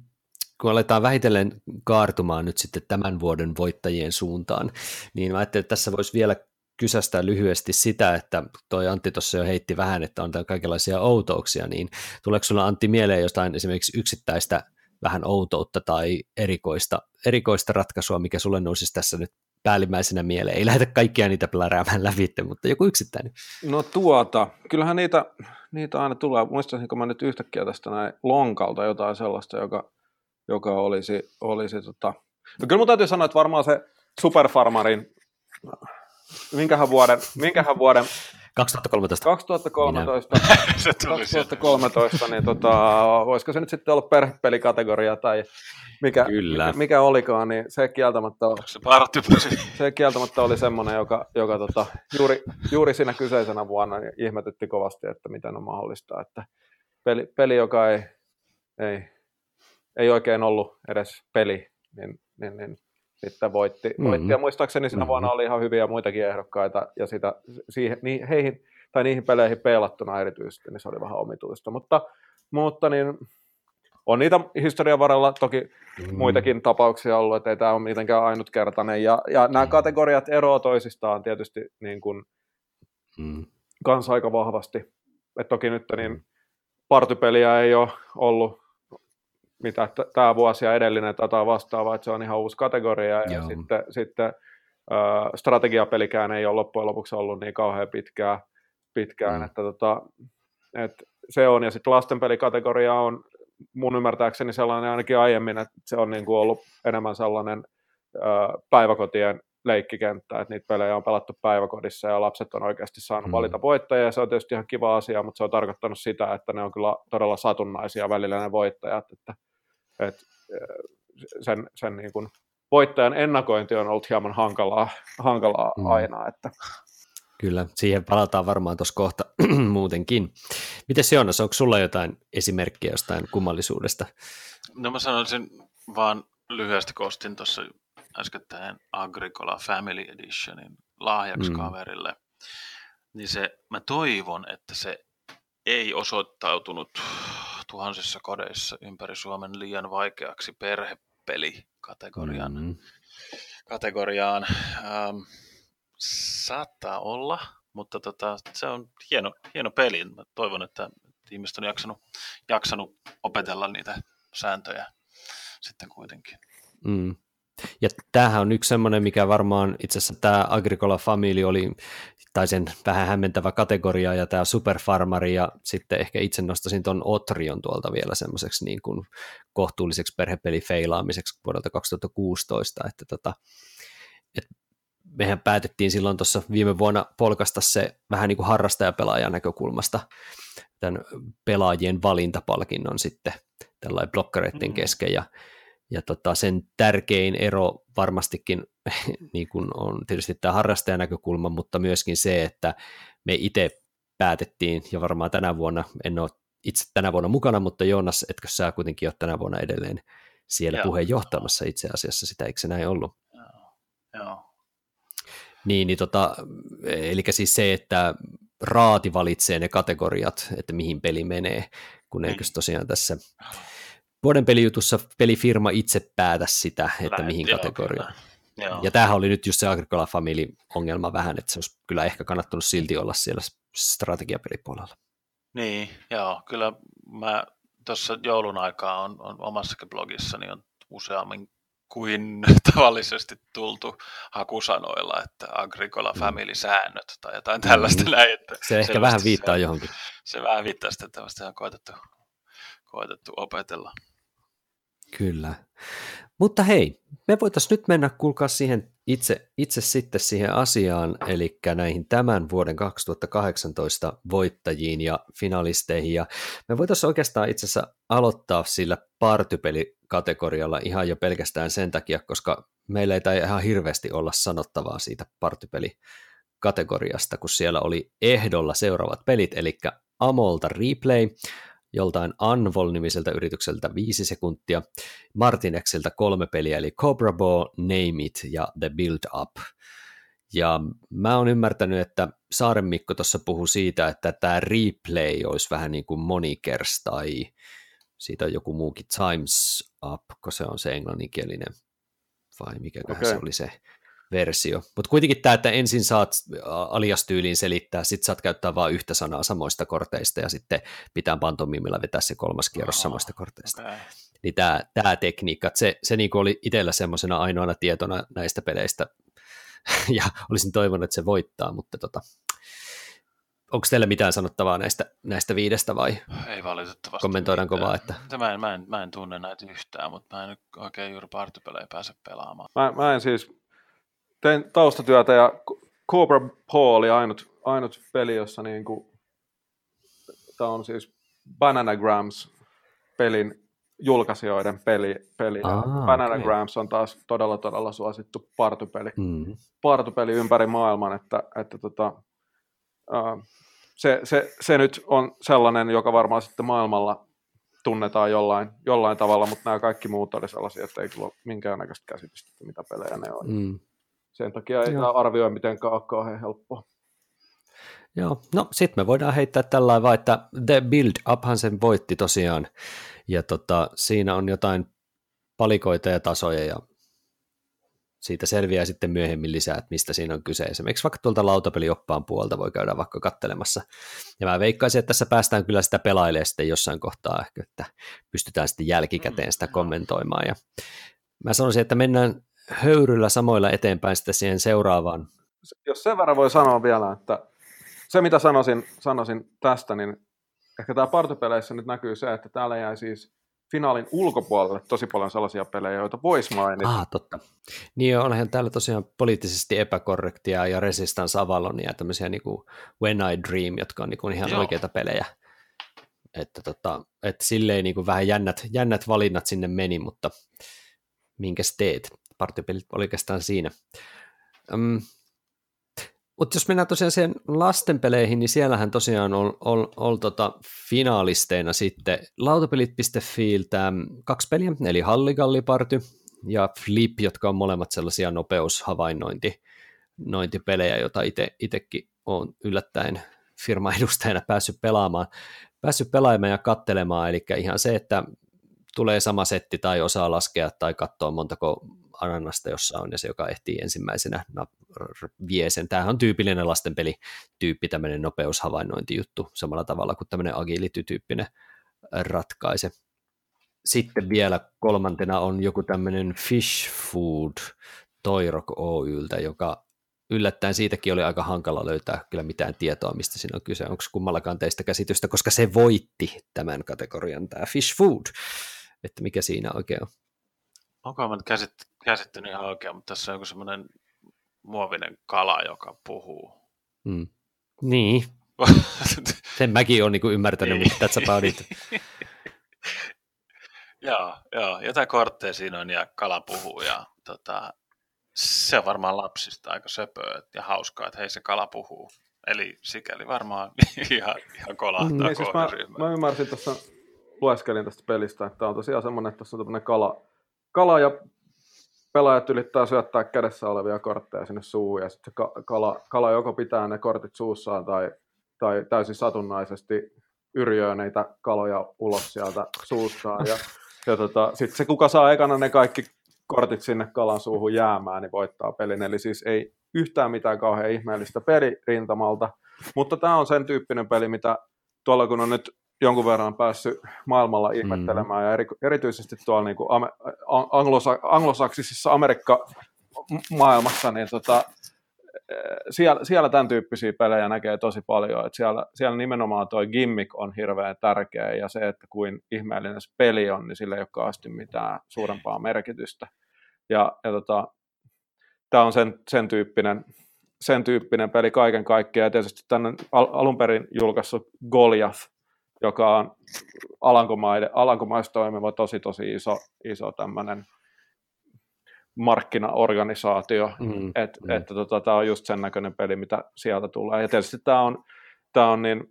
Speaker 1: kun aletaan vähitellen kaartumaan nyt sitten tämän vuoden voittajien suuntaan, niin mä ajattelin, että tässä voisi vielä kysästä lyhyesti sitä, että toi Antti tuossa jo heitti vähän, että on kaikenlaisia outouksia, niin tuleeko sinulla Antti mieleen jostain esimerkiksi yksittäistä vähän outoutta tai erikoista, erikoista ratkaisua, mikä sulle nousisi tässä nyt päällimmäisenä mieleen? Ei lähdetä kaikkia niitä pläräämään läpi, mutta joku yksittäinen.
Speaker 3: No tuota, kyllähän niitä, niitä aina tulee. Muistaisinko mä nyt yhtäkkiä tästä näin lonkalta jotain sellaista, joka, joka olisi, olisi tota... No kyllä mun täytyy sanoa, että varmaan se Superfarmarin minkähän vuoden, minkähän vuoden
Speaker 1: 2013.
Speaker 3: 2013, 2013 niin tota, voisiko se nyt sitten olla perhepelikategoria tai mikä, Kyllä. mikä, mikä olikaan, niin se kieltämättä,
Speaker 2: se,
Speaker 3: se kieltämättä oli semmoinen, joka, joka tota, juuri, juuri siinä kyseisenä vuonna niin ihmetytti kovasti, että miten on mahdollista, että peli, peli joka ei, ei, ei oikein ollut edes peli, niin, niin, niin sitten voitti. Mm-hmm. voitti. Ja muistaakseni siinä mm-hmm. vuonna oli ihan hyviä muitakin ehdokkaita, ja sitä, siihen, niin heihin, tai niihin peleihin peilattuna erityisesti, niin se oli vähän omituista. Mutta, mutta niin, on niitä historian varrella toki mm. muitakin tapauksia ollut, että ei tämä ole mitenkään ainutkertainen. Ja, ja nämä mm. kategoriat eroavat toisistaan tietysti niin kuin, mm. kanssa aika vahvasti. Et toki nyt niin partypeliä ei ole ollut mitä tämä vuosi ja edellinen tätä vastaavaa, että se on ihan uusi kategoria. Ja Joo. sitten, sitten äh, strategiapelikään ei ole loppujen lopuksi ollut niin kauhean pitkään, pitkään mm. että tota, et se on. Ja sitten lastenpelikategoria on mun ymmärtääkseni sellainen ainakin aiemmin, että se on niin kuin ollut enemmän sellainen äh, päiväkotien leikkikenttä, että niitä pelejä on pelattu päiväkodissa ja lapset on oikeasti saanut mm. valita voittajia ja se on tietysti ihan kiva asia, mutta se on tarkoittanut sitä, että ne on kyllä todella satunnaisia välillä ne voittajat, että, että sen, sen niin kuin voittajan ennakointi on ollut hieman hankalaa, hankalaa mm. aina. Että.
Speaker 1: Kyllä, siihen palataan varmaan tuossa kohta <clears throat> muutenkin. Miten Jonas, onko sulla jotain esimerkkiä jostain kummallisuudesta?
Speaker 2: No mä sanoisin vaan lyhyesti, kostin tuossa äskettäin Agricola Family Editionin lahjaksi mm. kaverille, niin se, mä toivon, että se ei osoittautunut tuhansissa kodeissa ympäri Suomen liian vaikeaksi perhepeli-kategorian. Mm. Kategoriaan. Ähm, saattaa olla, mutta tota, se on hieno, hieno peli. Mä toivon, että ihmiset on jaksanut, jaksanut opetella niitä sääntöjä sitten kuitenkin.
Speaker 1: Mm. Ja tämähän on yksi semmoinen, mikä varmaan itse asiassa tämä Agricola Family oli, tai sen vähän hämmentävä kategoria, ja tämä Superfarmari, ja sitten ehkä itse nostasin tuon Otrion tuolta vielä semmoiseksi niin kuin kohtuulliseksi perhepelifeilaamiseksi vuodelta 2016, että tota, et mehän päätettiin silloin tuossa viime vuonna polkasta se vähän niin kuin harrastajapelaajan näkökulmasta tämän pelaajien valintapalkinnon sitten tällainen blokkareiden mm-hmm. kesken, ja ja tota, sen tärkein ero varmastikin <laughs> niin kuin on tietysti tämä harrastajan näkökulma, mutta myöskin se, että me itse päätettiin, ja varmaan tänä vuonna, en ole itse tänä vuonna mukana, mutta Joonas, etkö sä kuitenkin ole tänä vuonna edelleen siellä Joo. puheenjohtamassa itse asiassa, sitä eikö se näin ollut?
Speaker 2: Joo. Joo.
Speaker 1: Niin, niin tota, eli siis se, että raati valitsee ne kategoriat, että mihin peli menee, kun eikö tosiaan tässä vuoden pelijutussa pelifirma itse päätä sitä, että Lähet, mihin kategoriaan. Ja tämähän oli nyt just se Agricola Family ongelma vähän, että se olisi kyllä ehkä kannattanut silti olla siellä strategiapelipuolella.
Speaker 2: Niin, joo, kyllä mä tuossa joulun aikaa on, on omassakin blogissani on useammin kuin <laughs> tavallisesti tultu hakusanoilla, että Agricola mm. Family-säännöt tai jotain tällaista mm. näin. Että
Speaker 1: se ehkä vähän viittaa
Speaker 2: se,
Speaker 1: johonkin.
Speaker 2: Se vähän viittaa sitä, että on koetettu, koetettu opetella.
Speaker 1: Kyllä. Mutta hei, me voitaisiin nyt mennä, kuulkaa siihen itse, itse sitten siihen asiaan, eli näihin tämän vuoden 2018 voittajiin ja finalisteihin. Ja me voitaisiin oikeastaan itse asiassa aloittaa sillä partypelikategorialla ihan jo pelkästään sen takia, koska meillä ei ihan hirveästi olla sanottavaa siitä partypelikategoriasta, kun siellä oli ehdolla seuraavat pelit, eli Amolta Replay, joltain Anvol-nimiseltä yritykseltä viisi sekuntia, Martinexilta kolme peliä, eli Cobra Ball, Name It ja The Build Up. Ja mä oon ymmärtänyt, että Saaren Mikko tuossa puhui siitä, että tämä replay olisi vähän niin kuin monikers tai siitä on joku muukin Times Up, kun se on se englanninkielinen, vai mikä okay. se oli se versio. Mutta kuitenkin tämä, että ensin saat aliastyyliin selittää, sitten saat käyttää vain yhtä sanaa samoista korteista ja sitten pitää pantomimilla vetää se kolmas kierros oh, samoista korteista. Okay. Niin tämä, tämä tekniikka, se, se niinku oli itsellä semmoisena ainoana tietona näistä peleistä <laughs> ja olisin toivonut, että se voittaa, mutta tota, onko teillä mitään sanottavaa näistä, näistä viidestä vai?
Speaker 2: Ei valitettavasti.
Speaker 1: Kommentoidaanko vaan, että...
Speaker 2: Mä en, mä, en, mä en tunne näitä yhtään, mutta mä en oikein juuri partypelejä pääse pelaamaan.
Speaker 3: Mä, mä en siis tein taustatyötä ja Cobra Paw oli ainut, ainut peli, jossa niin kuin, tämä on siis Bananagrams pelin julkaisijoiden peli. peli. Ah, Bananagrams okay. on taas todella todella suosittu partupeli, mm. partupeli ympäri maailman, että, että tota, se, se, se, nyt on sellainen, joka varmaan sitten maailmalla tunnetaan jollain, jollain tavalla, mutta nämä kaikki muut oli sellaisia, että ei kyllä ole minkäännäköistä käsitystä, mitä pelejä ne on. Mm sen takia ei Joo. arvioi mitenkään kauhean helppoa.
Speaker 1: Joo, no sitten me voidaan heittää tällä vaan, että The Build Uphan sen voitti tosiaan, ja tota, siinä on jotain palikoita ja tasoja, ja siitä selviää sitten myöhemmin lisää, että mistä siinä on kyse. Esimerkiksi vaikka tuolta lautapelioppaan puolta voi käydä vaikka kattelemassa. Ja mä veikkaisin, että tässä päästään kyllä sitä pelailemaan sitten jossain kohtaa, ehkä, että pystytään sitten jälkikäteen sitä mm, kommentoimaan. Ja mä sanoisin, että mennään höyryllä samoilla eteenpäin sitten siihen seuraavaan.
Speaker 3: Jos sen verran voi sanoa vielä, että se mitä sanoisin, sanoisin tästä, niin ehkä tämä partipeleissä nyt näkyy se, että täällä jäi siis finaalin ulkopuolelle tosi paljon sellaisia pelejä, joita voisi mainita.
Speaker 1: Ah, totta. Niin onhan täällä tosiaan poliittisesti epäkorrektia ja Resistance Avalonia ja tämmöisiä niin kuin When I Dream, jotka on niin kuin ihan Joo. oikeita pelejä. Että, tota, että silleen niin kuin vähän jännät, jännät valinnat sinne meni, mutta minkäs teet? Partipelit oli oikeastaan siinä. Um, mutta jos mennään tosiaan siihen lastenpeleihin, niin siellähän tosiaan on, on, on tota finaalisteina sitten lautapelit.fiiltä kaksi peliä, eli Halligalliparty ja Flip, jotka on molemmat sellaisia nopeushavainnointipelejä, joita itsekin olen yllättäen firma-edustajana päässyt pelaamaan, päässyt pelaamaan ja kattelemaan, eli ihan se, että tulee sama setti tai osaa laskea tai katsoa montako ananasta, jossa on, ja se, joka ehtii ensimmäisenä vie sen. Tämähän on tyypillinen lastenpeli tyyppi, tämmöinen nopeushavainnointijuttu, samalla tavalla kuin tämmöinen agility-tyyppinen ratkaise. Sitten vielä kolmantena on joku tämmöinen Fish Food Toirok Oyltä, joka yllättäen siitäkin oli aika hankala löytää kyllä mitään tietoa, mistä siinä on kyse. Onko kummallakaan teistä käsitystä, koska se voitti tämän kategorian, tämä Fish Food, että mikä siinä oikein on.
Speaker 2: Onko mä nyt käsit- käsittänyt ihan oikein, mutta tässä on joku semmoinen muovinen kala, joka puhuu.
Speaker 1: Mm. Niin. <laughs> Sen mäkin olen niin ymmärtänyt, niin. mutta that's about <laughs>
Speaker 2: joo, joo, jotain kortteja siinä on ja kala puhuu ja tota, se on varmaan lapsista aika söpöä ja hauskaa, että hei se kala puhuu. Eli sikäli varmaan <laughs> ihan, ihan kolahtaa mm, siis
Speaker 3: mä, mä, ymmärsin tuossa, lueskelin tästä pelistä, että on tosiaan semmoinen, että tuossa on tämmöinen kala, kala ja pelaajat yrittää syöttää kädessä olevia kortteja sinne suuhun ja sitten kala, kala joko pitää ne kortit suussaan tai, tai täysin satunnaisesti yrjöö niitä kaloja ulos sieltä suustaan. Ja, ja tota, sitten se, kuka saa ekana ne kaikki kortit sinne kalan suuhun jäämään, niin voittaa pelin. Eli siis ei yhtään mitään kauhean ihmeellistä pelirintamalta, mutta tämä on sen tyyppinen peli, mitä tuolla kun on nyt jonkun verran päässyt maailmalla mm. ihmettelemään, mm. ja eri, erityisesti tuolla niin kuin anglosa, anglosaksisessa Amerikka-maailmassa, niin tota, siellä, siellä tämän tyyppisiä pelejä näkee tosi paljon, että siellä, siellä nimenomaan tuo gimmick on hirveän tärkeä, ja se, että kuin ihmeellinen se peli on, niin sillä ei ole kauheasti mitään suurempaa merkitystä. Ja, ja tota, tämä on sen, sen tyyppinen sen tyyppinen peli kaiken kaikkiaan. Ja tietysti tänne al- alun perin julkaissut Goliath, joka on Alankomaiden, Alankomaissa toimiva tosi tosi iso, iso tämmöinen markkinaorganisaatio, mm, että mm. et, tota, tämä on just sen näköinen peli, mitä sieltä tulee. Ja tietysti tämä on, tää on niin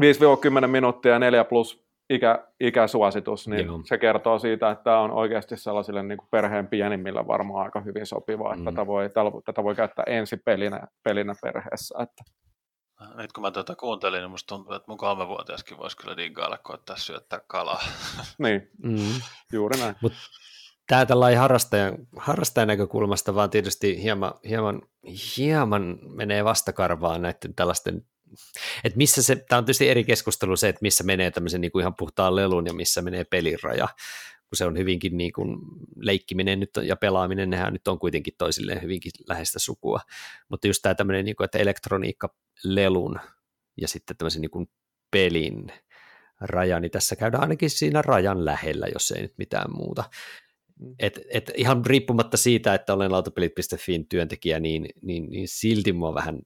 Speaker 3: 5-10 minuuttia ja 4 plus ikä, ikäsuositus, niin Joo. se kertoo siitä, että tämä on oikeasti sellaisille niin kuin perheen pienimmillä varmaan aika hyvin sopiva, että mm. tätä, voi, tätä voi käyttää ensi pelinä, pelinä perheessä. Että.
Speaker 2: Nyt kun mä tätä kuuntelin, niin musta tuntuu, että mun kolmevuotiaskin voisi kyllä diggailla koettaa syöttää kalaa. <laughs>
Speaker 3: niin, mm. juuri näin. Mut
Speaker 1: tämä tällainen harrastajan, harrastajan näkökulmasta vaan tietysti hieman, hieman, hieman menee vastakarvaan näiden tällaisten että missä se, tämä on tietysti eri keskustelu se, että missä menee tämmöisen niin kuin ihan puhtaan lelun ja missä menee peliraja, kun se on hyvinkin niin kuin leikkiminen nyt ja pelaaminen, nehän nyt on kuitenkin toisilleen hyvinkin läheistä sukua, mutta just tämä tämmöinen, niin kuin, että elektroniikka lelun ja sitten tämmöisen niin kuin pelin raja, niin tässä käydään ainakin siinä rajan lähellä, jos ei nyt mitään muuta. Mm. Et, et ihan riippumatta siitä, että olen lautapelit.fiin työntekijä, niin, niin, niin silti mua vähän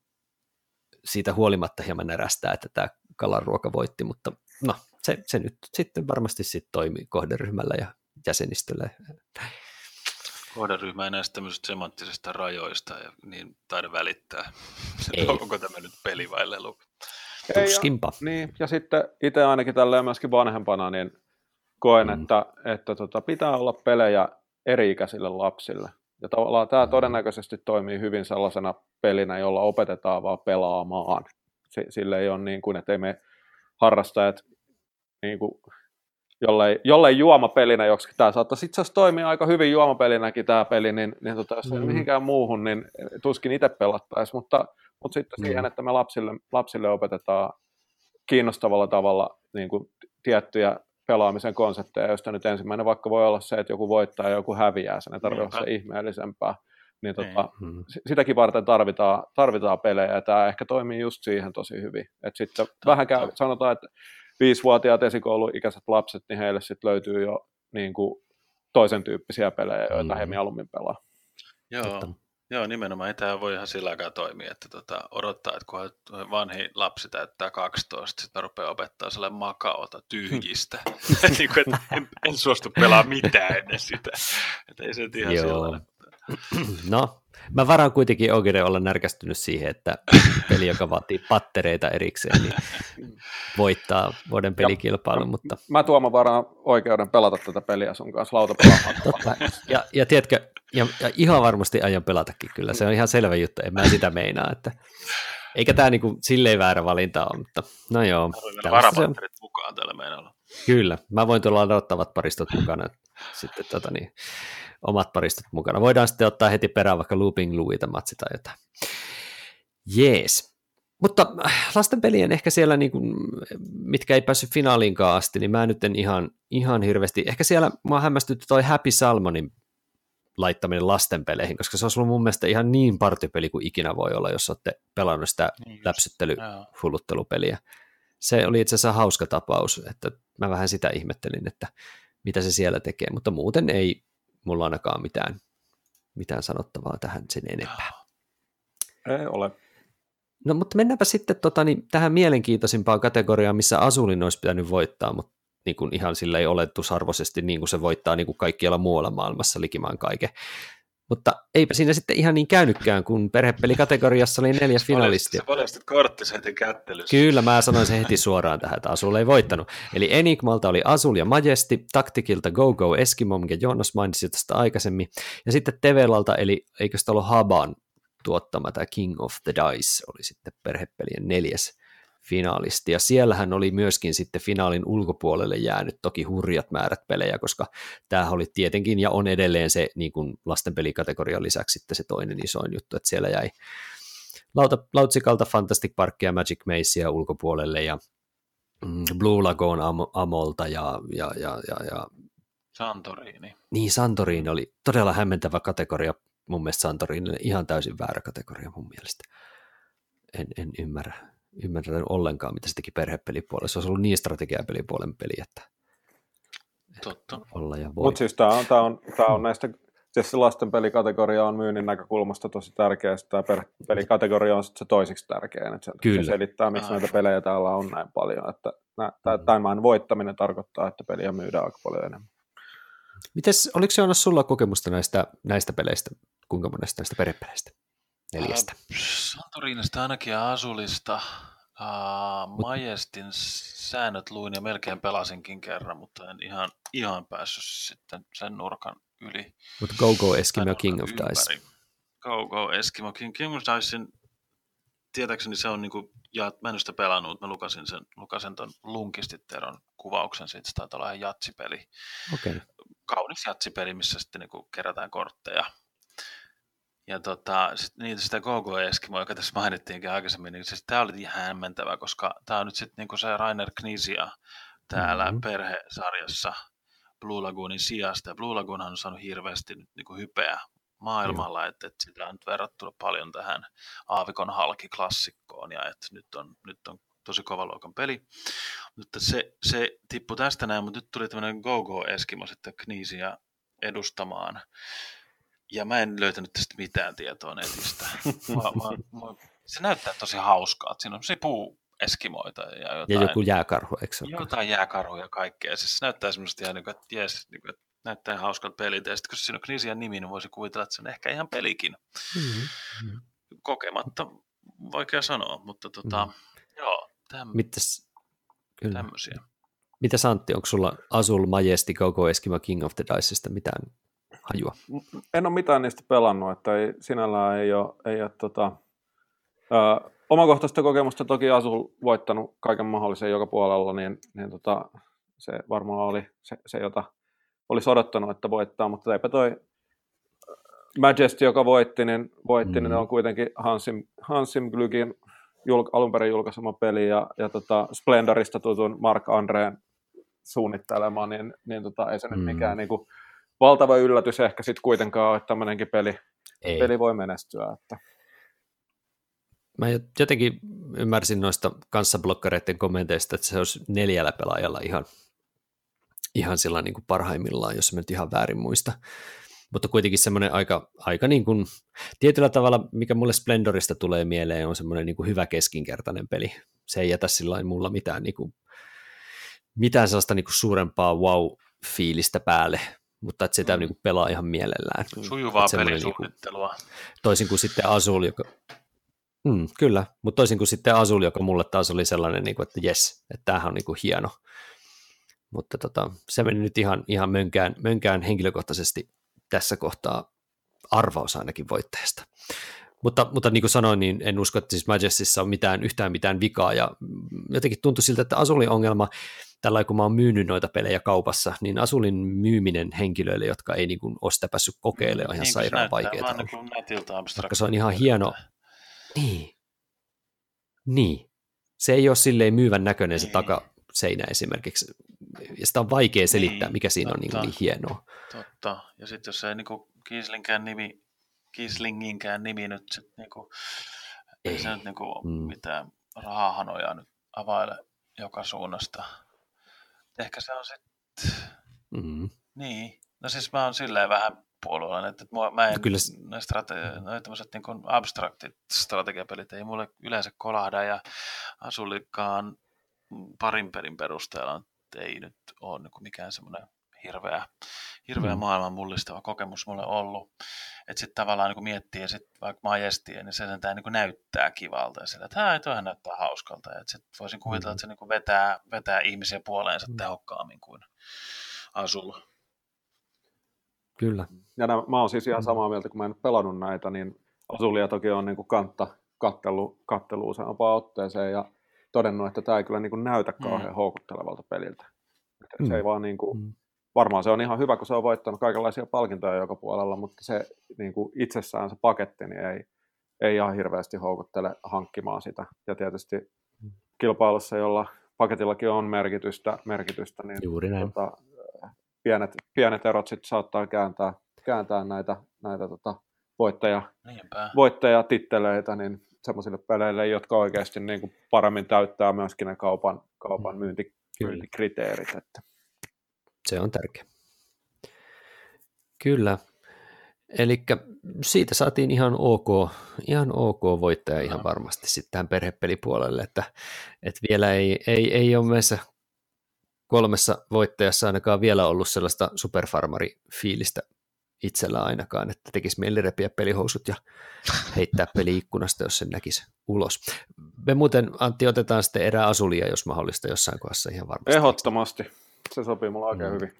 Speaker 1: siitä huolimatta hieman närästää, että tämä kalaruoka voitti, mutta no, se, se nyt sitten varmasti sit toimii kohderyhmällä ja jäsenistöllä.
Speaker 2: Kohderyhmä ei näistä tämmöisistä semanttisista rajoista ja niin taida välittää. Ei. Onko tämä nyt peli vai lelu?
Speaker 1: Tuskinpa.
Speaker 3: Ja, niin, ja sitten itse ainakin tälleen myöskin vanhempana, niin koen, mm. että, että tota, pitää olla pelejä eri-ikäisille lapsille. Ja tavallaan tämä todennäköisesti toimii hyvin sellaisena pelinä, jolla opetetaan vaan pelaamaan. Sille ei ole niin kuin, että ei me harrastajat niin kuin, jollei, jollei juomapelinä, joksi tämä saattaisi itse asiassa toimia aika hyvin juomapelinäkin tämä peli, niin, niin tota, jos ei mm. mihinkään muuhun, niin tuskin itse pelattaisi, mutta, mutta sitten mm. siihen, että me lapsille, lapsille opetetaan kiinnostavalla tavalla niin kuin tiettyjä pelaamisen konsepteja, joista nyt ensimmäinen vaikka voi olla se, että joku voittaa ja joku häviää, sen ei tarvitse olla se ihmeellisempää. Niin tota, mm. sitäkin varten tarvitaan, tarvitaan pelejä, ja tämä ehkä toimii just siihen tosi hyvin. Et sitten vähän käy, sanotaan, että viisivuotiaat esikouluikäiset lapset, niin heille sitten löytyy jo niin kuin toisen tyyppisiä pelejä, joita mm. he mieluummin pelaa.
Speaker 2: Joo, Joo, nimenomaan ei tämä voi ihan sillä aikaa toimia, että tota, odottaa, että kun vanhi lapsi täyttää 12, sitten rupeaa opettaa sille makaota tyhjistä. <laughs> niin kuin, että en, en, suostu pelaa mitään ennen sitä. Että ei se ihan Joo.
Speaker 1: No, mä varaan kuitenkin oikeuden olla närkästynyt siihen, että peli, joka vaatii pattereita erikseen, niin voittaa vuoden pelikilpailun. Mutta...
Speaker 3: Mä Tuomo varaan oikeuden pelata tätä peliä sun kanssa lautapelaamaan.
Speaker 1: ja, ja tiedätkö, ja, ja ihan varmasti aion pelatakin kyllä, se on ihan selvä juttu, en mä sitä meinaa, että eikä tämä niinku silleen väärä valinta ole, mutta no joo.
Speaker 2: Varapatterit mukaan tällä meinalla.
Speaker 1: Kyllä, mä voin tulla odottavat paristot mukana, sitten tota niin, omat paristot mukana. Voidaan sitten ottaa heti perään vaikka Looping Louita matsi tai jotain. Jees. Mutta lasten pelien ehkä siellä, niin kuin, mitkä ei päässyt finaaliinkaan asti, niin mä nyt en ihan, ihan hirveästi, ehkä siellä mä hämmästytti toi Happy Salmonin laittaminen lastenpeleihin, koska se olisi ollut mun mielestä ihan niin partipeli kuin ikinä voi olla, jos olette pelannut sitä niin läpsyttely-hulluttelupeliä. Se oli itse asiassa hauska tapaus, että mä vähän sitä ihmettelin, että mitä se siellä tekee, mutta muuten ei mulla ainakaan mitään, mitään sanottavaa tähän sen enempää.
Speaker 3: Ei ole.
Speaker 1: No mutta mennäänpä sitten tota, niin, tähän mielenkiintoisimpaan kategoriaan, missä Asulin olisi pitänyt voittaa, mutta niin kuin ihan sillä ei oletusarvoisesti niin kuin se voittaa niin kuin kaikkialla muualla maailmassa likimaan kaiken. Mutta eipä siinä sitten ihan niin käynytkään, kun perhepelikategoriassa oli neljä finalistia.
Speaker 2: Sä paljastit korttisi heti kättelyssä.
Speaker 1: Kyllä, mä sanoin sen heti suoraan tähän, että Asul ei voittanut. Eli Enigmalta oli Asul ja Majesti, Taktikilta Go Go Eskimo, minkä Jonas mainitsi tästä aikaisemmin, ja sitten Tevelalta, eli eikö sitä ollut Haban tuottama tämä King of the Dice, oli sitten perhepelien neljäs finaalisti. Ja siellähän oli myöskin sitten finaalin ulkopuolelle jäänyt toki hurjat määrät pelejä, koska tämä oli tietenkin ja on edelleen se niin kuin lastenpelikategorian lisäksi sitten se toinen isoin juttu, että siellä jäi Lauta, Lautsikalta Fantastic Parkia ja Magic Macea ulkopuolelle ja mm, Blue Lagoon Am- Amolta ja, ja, ja, ja, ja
Speaker 2: Santorini.
Speaker 1: Niin, Santorini oli todella hämmentävä kategoria mun mielestä Santorini, ihan täysin väärä kategoria mun mielestä. En, en ymmärrä ymmärrä ollenkaan, mitä se teki perhepelipuolella. Se olisi ollut niin strategiapelipuolen peli, että,
Speaker 2: Totta.
Speaker 1: olla ja voi.
Speaker 3: Mutta siis tämä on, tää on, tää on näistä, siis lasten pelikategoria on myynnin näkökulmasta tosi tärkeä, tämä pelikategoria on se toisiksi tärkeä, että se, Kyllä. se selittää, miksi näitä pelejä täällä on näin paljon, että mm. tämän voittaminen tarkoittaa, että peliä myydään aika paljon enemmän.
Speaker 1: Mites, oliko se sulla kokemusta näistä, näistä peleistä, kuinka monesta näistä perhepeleistä? Neljästä?
Speaker 2: Santorinista ainakin ja Asulista. Uh, Majestin säännöt luin ja melkein pelasinkin kerran, mutta en ihan, ihan päässyt sitten sen nurkan yli.
Speaker 1: Mutta Go Go Eskimo King of Dice.
Speaker 2: Go Go Eskimo King, King of Dicein tietääkseni se on niinku, ja mä en sitä pelannut, mä lukasin sen, lukasin ton Lunkistiteron kuvauksen siitä, se taitaa olla ihan jatsipeli.
Speaker 1: Okay.
Speaker 2: Kaunis jatsipeli, missä sitten niinku kerätään kortteja ja tota, sit, niin sitä Gogo Eskimo, joka tässä mainittiinkin aikaisemmin, niin siis tämä oli ihan hämmentävä, koska tämä on nyt sitten niinku se Rainer Knisia täällä mm-hmm. perhesarjassa Blue Lagoonin sijasta. Ja Blue Lagoon on saanut hirveästi nyt niinku hypeä maailmalla, että, että sitä on nyt verrattuna paljon tähän Aavikon halki-klassikkoon, ja että nyt on, nyt on tosi kova luokan peli. Mutta se, se tippui tästä näin, mutta nyt tuli tämmöinen Go-Go Eskimo sitten Knisia edustamaan ja mä en löytänyt tästä mitään tietoa netistä. Mä, mä, mä, se näyttää tosi hauskaa. Siinä on se puu eskimoita ja jotain.
Speaker 1: Ja joku jääkarhu, eikö se
Speaker 2: Jotain jääkarhuja ja kaikkea. Siis se näyttää semmoista ihan, niin kuin, että jes, niin kuin, että näyttää hauskalta pelit. Ja sitten kun siinä on Knisian nimi, niin voisi kuvitella, että se on ehkä ihan pelikin. Mm-hmm. Kokematta, vaikea sanoa, mutta tota, mm-hmm. joo, täm, kyllä. tämmöisiä.
Speaker 1: Mitä Santti, onko sulla Azul Majestic Go Eskimo King of the Dicesta mitään hajua.
Speaker 3: En ole mitään niistä pelannut, että ei, sinällään ei ole, ei ole tota, ö, omakohtaista kokemusta toki Asul voittanut kaiken mahdollisen joka puolella, niin, niin tota, se varmaan oli se, se, jota olisi odottanut, että voittaa, mutta eipä toi Majesty, joka voitti, niin, voitti, mm. niin on kuitenkin Hansim, Hansim Glygin julk, alun perin julkaisema peli ja, ja tota Splendorista tutun Mark Andreen suunnittelema, niin, niin tota, ei se mm. nyt mikään niin kuin, valtava yllätys ehkä sitten kuitenkaan ole, että tämmöinenkin peli, ei. peli voi menestyä. Että.
Speaker 1: Mä jotenkin ymmärsin noista kanssablokkareiden kommenteista, että se olisi neljällä pelaajalla ihan, ihan sillä niin kuin parhaimmillaan, jos mä nyt ihan väärin muista. Mutta kuitenkin semmoinen aika, aika niin kuin, tietyllä tavalla, mikä mulle Splendorista tulee mieleen, on semmoinen niin kuin hyvä keskinkertainen peli. Se ei jätä sillä mulla mitään, niin kuin, mitään sellaista niin kuin suurempaa wow-fiilistä päälle, mutta että sitä mm. niin kuin pelaa ihan mielellään.
Speaker 2: Sujuvaa pelisuunnittelua. Niin kuin,
Speaker 1: toisin kuin sitten Azul, joka, Mm, kyllä, mutta toisin kuin sitten Azul, joka mulle taas oli sellainen, niin kuin, että jes, että tämähän on niin kuin hieno. Mutta tota, se meni nyt ihan, ihan mönkään, mönkään henkilökohtaisesti tässä kohtaa arvaus ainakin voittajasta. Mutta, mutta niin kuin sanoin, niin en usko, että siis Majestissa on mitään, yhtään mitään vikaa, ja jotenkin tuntui siltä, että Azulin ongelma, tällä kun mä oon myynyt noita pelejä kaupassa, niin Asulin myyminen henkilöille, jotka ei niin kuin ole sitä päässyt kokeilemaan, on ihan niin, sairaan vaikeaa. Koska se on ihan hieno, niin. Niin. Se ei ole silleen myyvän näköinen niin. se takaseinä esimerkiksi. Ja sitä on vaikea selittää, niin, mikä siinä totta, on niin, niin hienoa.
Speaker 2: Totta. Ja sitten jos ei niin Kiislinkään nimi, Kiislinginkään nimi nyt sit niin kuin, ei. ei se nyt niin kuin mm. mitään rahahanoja nyt availe joka suunnasta. Ehkä se on sitten... Mm-hmm. Niin. No siis mä oon silleen vähän puolueellinen, että mua, mä en, no kyllä... ne, strate- ne tämmöiset niin abstraktit strategiapelit ei mulle yleensä kolahda ja Asulikaan parin pelin perusteella ei nyt ole niin mikään semmoinen hirveä, hirveä mm. maailman mullistava kokemus mulle ollut. Että sitten tavallaan niin miettii, ja sitten vaikka majestia, niin se sentään niin näyttää kivalta, ja sillä, että toihan näyttää hauskalta. Ja sitten voisin kuvitella, mm. että se niin vetää, vetää ihmisiä puoleensa mm. tehokkaammin kuin Asul.
Speaker 1: Kyllä.
Speaker 3: Ja nämä, mä oon siis ihan mm. samaa mieltä, kun mä en pelannut näitä, niin Asulia toki on niin kuin kantta kattelu, kattelu useampaan otteeseen ja todennut, että tämä ei kyllä niin kuin näytä mm. kauhean mm. houkuttelevalta peliltä. Mm. Se ei vaan niin kuin, mm. Varmaan se on ihan hyvä, kun se on voittanut kaikenlaisia palkintoja joka puolella, mutta se niin kuin itsessään se paketti niin ei, ei ihan hirveästi houkuttele hankkimaan sitä. Ja tietysti kilpailussa, jolla paketillakin on merkitystä, merkitystä niin
Speaker 1: Juuri näin. Tota,
Speaker 3: pienet, pienet erot sitten saattaa kääntää, kääntää näitä, näitä tota, voittaja, voittajatitteleitä niin semmoisille peleille, jotka oikeasti niin kuin paremmin täyttää myöskin ne kaupan, kaupan mm. myynti, myyntikriteerit. Että.
Speaker 1: Se on tärkeä. Kyllä. Eli siitä saatiin ihan ok, ihan ok voittaja ihan varmasti sitten tähän perhepelipuolelle, että, että vielä ei, ei, ei ole meissä kolmessa voittajassa ainakaan vielä ollut sellaista superfarmari-fiilistä itsellä ainakaan, että tekisi mieli repiä pelihousut ja heittää <laughs> peli ikkunasta, jos sen näkisi ulos. Me muuten, Antti, otetaan sitten erää asulia, jos mahdollista, jossain kohdassa ihan varmasti.
Speaker 3: Ehdottomasti. Se sopii mulla oikein mm. hyvin.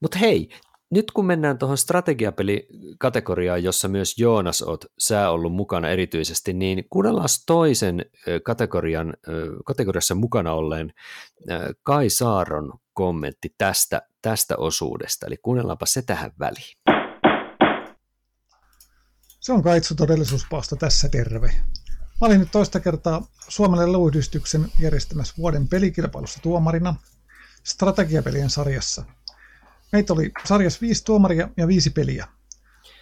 Speaker 1: Mutta hei, nyt kun mennään tuohon strategiapelikategoriaan, jossa myös Joonas oot sä ollut mukana erityisesti, niin kuunnellaan toisen kategorian, kategoriassa mukana olleen Kai Saaron kommentti tästä, tästä osuudesta, eli kuunnellaanpa se tähän väliin.
Speaker 4: Se on Kaitsu todellisuuspaasto tässä terve. Mä olin nyt toista kertaa Suomelle Löyhdystyksen järjestämässä vuoden pelikilpailussa tuomarina strategiapelien sarjassa – Meitä oli sarjassa viisi tuomaria ja viisi peliä.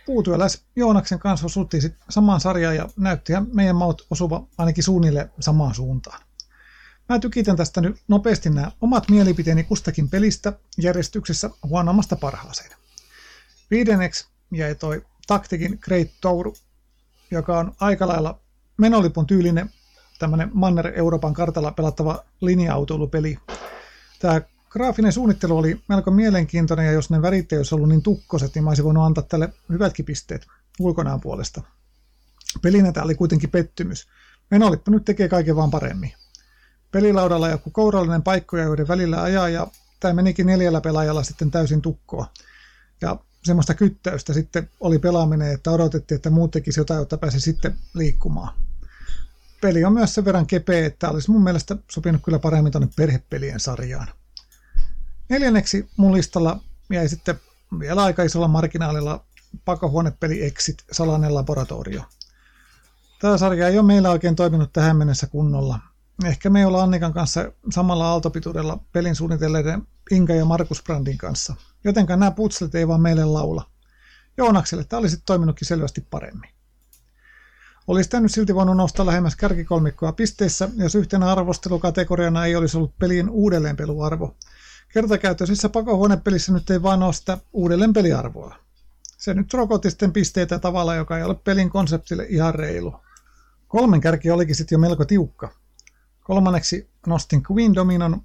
Speaker 4: Puutyöläis Joonaksen kanssa osuttiin samaan sarjaan ja näytti meidän maut osuva ainakin suunnille samaan suuntaan. Mä tykitän tästä nyt nopeasti nämä omat mielipiteeni kustakin pelistä järjestyksessä huonommasta parhaaseen. Viidenneksi jäi toi Taktikin Great Tour, joka on aika lailla menolipun tyylinen tämmöinen Manner-Euroopan kartalla pelattava linja-autoilupeli. Tämä graafinen suunnittelu oli melko mielenkiintoinen, ja jos ne värit ei olisi ollut niin tukkoset, niin mä olisin voinut antaa tälle hyvätkin pisteet ulkonaan puolesta. Pelinä tämä oli kuitenkin pettymys. Menolippu nyt tekee kaiken vaan paremmin. Pelilaudalla joku kourallinen paikkoja, joiden välillä ajaa, ja tämä menikin neljällä pelaajalla sitten täysin tukkoa. Ja semmoista kyttäystä sitten oli pelaaminen, että odotettiin, että muut tekisi jotain, jotta pääsi sitten liikkumaan. Peli on myös sen verran kepeä, että olisi mun mielestä sopinut kyllä paremmin tuonne perhepelien sarjaan. Neljänneksi mun listalla jäi sitten vielä aika isolla marginaalilla pakohuonepeli Exit, salainen laboratorio. Tämä sarja ei ole meillä oikein toiminut tähän mennessä kunnolla. Ehkä me ollaan Annikan kanssa samalla aaltopituudella pelin suunnitelleiden Inka ja Markus Brandin kanssa. Jotenka nämä putslet ei vaan meille laula. Joonakselle tämä olisi toiminutkin selvästi paremmin. Olisi tämä nyt silti voinut nostaa lähemmäs kärkikolmikkoa pisteissä, jos yhtenä arvostelukategoriana ei olisi ollut pelin uudelleenpeluarvo. Kertakäyttöisessä pakohuonepelissä nyt ei vaan nosta uudelleenpeliarvoa. Se nyt rokotti sitten pisteitä tavalla, joka ei ole pelin konseptille ihan reilu. Kolmen kärki olikin sitten jo melko tiukka. Kolmanneksi nostin Queen Dominon.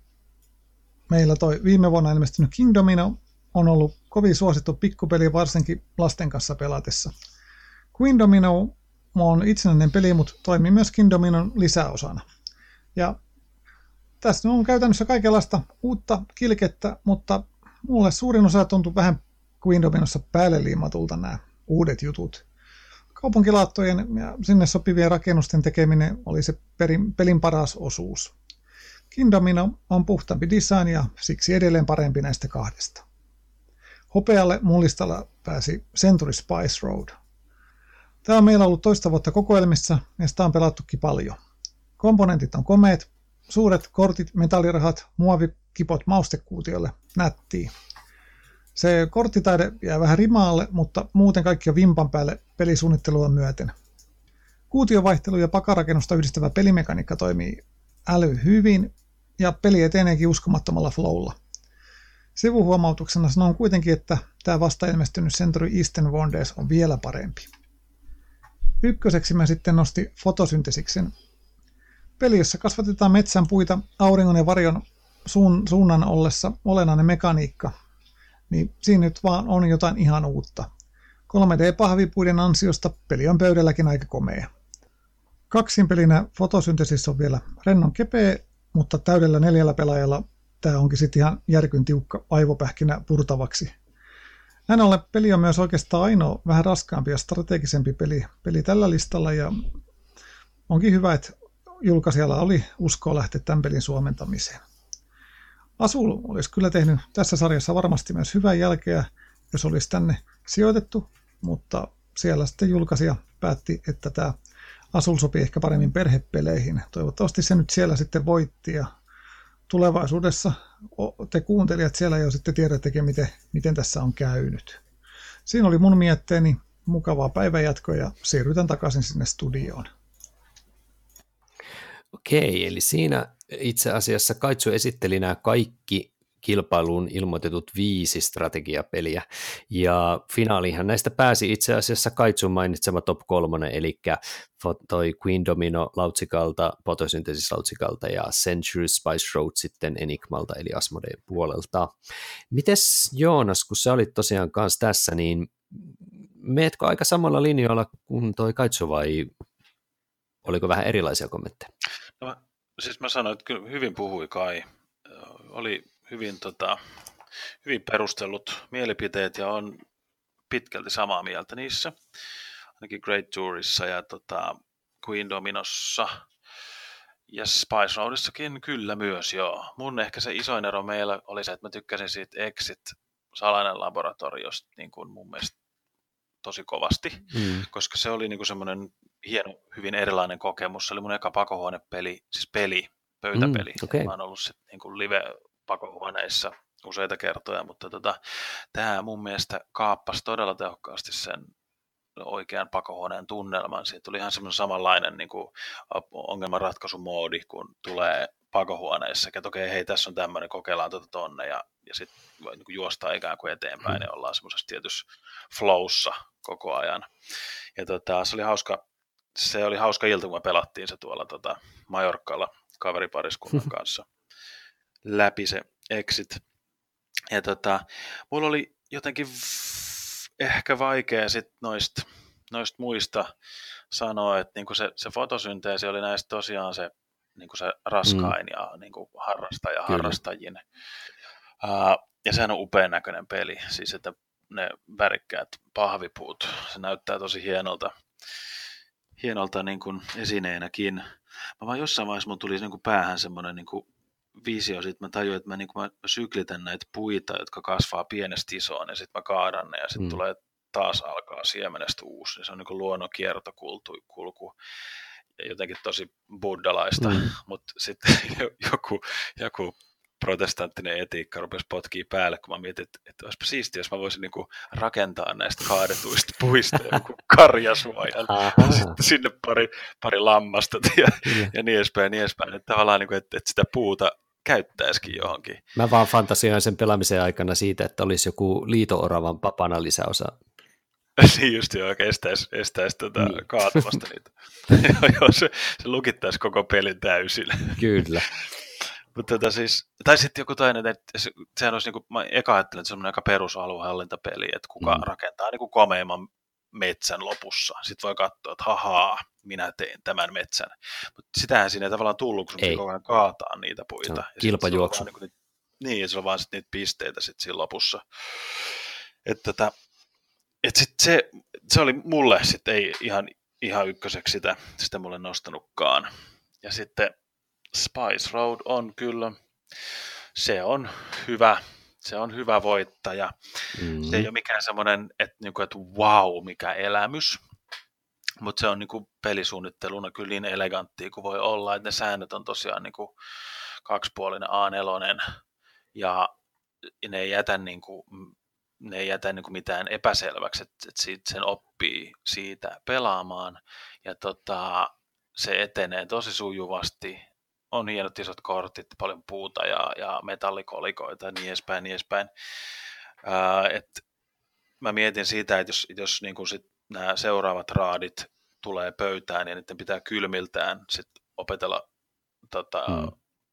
Speaker 4: Meillä toi viime vuonna ilmestynyt King Domino on ollut kovin suosittu pikkupeli varsinkin lasten kanssa pelatessa. Queen Domino on itsenäinen peli, mutta toimii myös King Dominon lisäosana. Ja tässä on käytännössä kaikenlaista uutta kilkettä, mutta mulle suurin osa tuntuu vähän Queen Dominossa päälle liimatulta nämä uudet jutut kaupunkilaattojen ja sinne sopivien rakennusten tekeminen oli se perin, pelin paras osuus. Kindomino on puhtaampi design ja siksi edelleen parempi näistä kahdesta. Hopealle mullistalla pääsi Century Spice Road. Tämä on meillä ollut toista vuotta kokoelmissa ja sitä on pelattukin paljon. Komponentit on komeet, suuret kortit, metallirahat, muovikipot maustekuutiolle, nättiä. Se korttitaide jää vähän rimaalle, mutta muuten kaikki on vimpan päälle pelisuunnittelua myöten. Kuutiovaihtelu ja pakarakennusta yhdistävä pelimekaniikka toimii äly hyvin ja peli eteneekin uskomattomalla flowlla. Sivuhuomautuksena sanon kuitenkin, että tämä vasta ilmestynyt Century Eastern Wonders on vielä parempi. Ykköseksi mä sitten nosti fotosyntesiksen. Peli, jossa kasvatetaan metsän puita auringon ja varjon suun, suunnan ollessa olennainen mekaniikka, niin siinä nyt vaan on jotain ihan uutta. 3D-pahvipuiden ansiosta peli on pöydälläkin aika komea. Kaksin pelinä fotosyntesis on vielä rennon kepeä, mutta täydellä neljällä pelaajalla tämä onkin sitten ihan järkyn tiukka aivopähkinä purtavaksi. Näin ollen peli on myös oikeastaan ainoa vähän raskaampi ja strategisempi peli, peli tällä listalla ja onkin hyvä, että julkaisijalla oli uskoa lähteä tämän pelin suomentamiseen. Asul olisi kyllä tehnyt tässä sarjassa varmasti myös hyvää jälkeä, jos olisi tänne sijoitettu, mutta siellä sitten julkaisija päätti, että tämä Asul sopii ehkä paremmin perhepeleihin. Toivottavasti se nyt siellä sitten voitti ja tulevaisuudessa te kuuntelijat siellä jo sitten tiedättekin, miten, miten tässä on käynyt. Siinä oli mun mietteeni mukavaa päivänjatkoa ja siirrytään takaisin sinne studioon.
Speaker 1: Okei, eli siinä itse asiassa Kaitsu esitteli nämä kaikki kilpailuun ilmoitetut viisi strategiapeliä, ja finaalihan näistä pääsi itse asiassa Kaitsun mainitsema top kolmonen, eli toi Queen Domino Lautsikalta, Photosynthesis Lautsikalta ja Century Spice Road sitten Enigmalta eli Asmodeen puolelta. Mites Joonas, kun sä olit tosiaan kanssa tässä, niin meetkö aika samalla linjoilla kuin toi Kaitsu vai oliko vähän erilaisia kommentteja?
Speaker 2: No, siis mä sanoin, että kyllä hyvin puhui Kai. Oli hyvin, tota, hyvin perustellut mielipiteet ja on pitkälti samaa mieltä niissä. Ainakin Great Tourissa ja tota, Queen Dominossa ja Spice Roadissakin kyllä myös, joo. Mun ehkä se isoin ero meillä oli se, että mä tykkäsin siitä Exit salainen laboratoriosta niin kuin mun mielestä tosi kovasti, mm. koska se oli niin kuin semmoinen hieno, hyvin erilainen kokemus. Se oli mun eka pakohuonepeli, siis peli, pöytäpeli. Mm, okay. Mä oon ollut sit niin kuin live-pakohuoneissa useita kertoja, mutta tota, tämä mun mielestä kaappasi todella tehokkaasti sen oikean pakohuoneen tunnelman. Siitä tuli ihan semmoinen samanlainen niin kuin ongelmanratkaisumoodi, kun tulee pakohuoneessa, että okei, hei, tässä on tämmöinen, kokeillaan tuota tonne, ja, ja sitten niin juostaan ikään kuin eteenpäin, mm. ja ollaan semmoisessa tietyssä flowssa koko ajan. Ja tota, se oli hauska, se oli hauska ilta, kun me pelattiin se tuolla tota, Majorkalla kaveripariskunnan <laughs> kanssa läpi se exit. Ja tota, mulla oli jotenkin ehkä vaikea sit noista noist muista sanoa, että niinku se, se fotosynteesi oli näistä tosiaan se, niinku se raskain mm. ja niinku harrastaja Kyllä. harrastajin. Uh, ja sehän on upean näköinen peli. Siis että ne värikkäät pahvipuut. Se näyttää tosi hienolta, hienolta niin kuin esineenäkin. Mä vaan jossain vaiheessa mun tuli niin kuin päähän semmoinen niin kuin visio, sitten mä tajuin, että mä, niin mä syklitän näitä puita, jotka kasvaa pienestä isoon, ja sitten mä kaadan ne, ja sitten mm. tulee taas alkaa siemenestä uusi. Se on niin luonnon kiertokulku ja jotenkin tosi buddalaista, mm. <laughs> mutta sitten <laughs> joku, joku protestanttinen etiikka rupesi potkii päälle, kun mä mietin, että, että olisipa siistiä, jos mä voisin niin kuin rakentaa näistä kaadetuista <laughs> puista joku karjasuojan, sitten sinne pari, pari lammasta ja, ja niin edespäin, niin edespäin. Että tavallaan, niin kuin, että, että sitä puuta käyttäisikin johonkin.
Speaker 1: Mä vaan fantasioin sen pelaamisen aikana siitä, että olisi joku liito-oravan papana lisäosa. <laughs>
Speaker 2: niin just joo, estäisi, estäisi tuota niin. <laughs> kaatumasta niitä. <laughs> joo, se, se lukittaisi koko pelin täysin.
Speaker 1: Kyllä.
Speaker 2: Mutta tota siis, tai sitten joku toinen, että se, sehän olisi, niin kuin, mä eka ajattelin, että se on aika perusaluehallintapeli, että kuka mm. rakentaa niin kuin komeimman metsän lopussa. Sitten voi katsoa, että hahaa, minä tein tämän metsän. Mutta sitähän siinä ei tavallaan tullut, kun se koko ajan kaataa niitä puita. No,
Speaker 1: kilpajuoksu.
Speaker 2: Niin, kuin, niin, ja se on vaan sit niitä pisteitä sit siinä lopussa. Että tota, et sit se, se oli mulle sitten ei ihan, ihan ykköseksi sitä, sitä mulle nostanutkaan. Ja sitten Spice Road on kyllä, se on hyvä, se on hyvä voittaja. Mm-hmm. Se ei ole mikään semmoinen, että, niinku, että wow, mikä elämys, mutta se on niinku pelisuunnitteluna kyllä niin eleganttia kuin voi olla, että ne säännöt on tosiaan niinku kaksipuolinen A4 ja ne ei jätä, niinku, ne ei jätä niinku mitään epäselväksi, että, että siitä sen oppii siitä pelaamaan ja tota, se etenee tosi sujuvasti on hienot isot kortit, paljon puuta ja, ja metallikolikoita ja niin edespäin, niin edespäin. Ää, et mä mietin siitä, että jos, jos niin kuin sit nämä seuraavat raadit tulee pöytään ja niiden pitää kylmiltään sit opetella tota, hmm.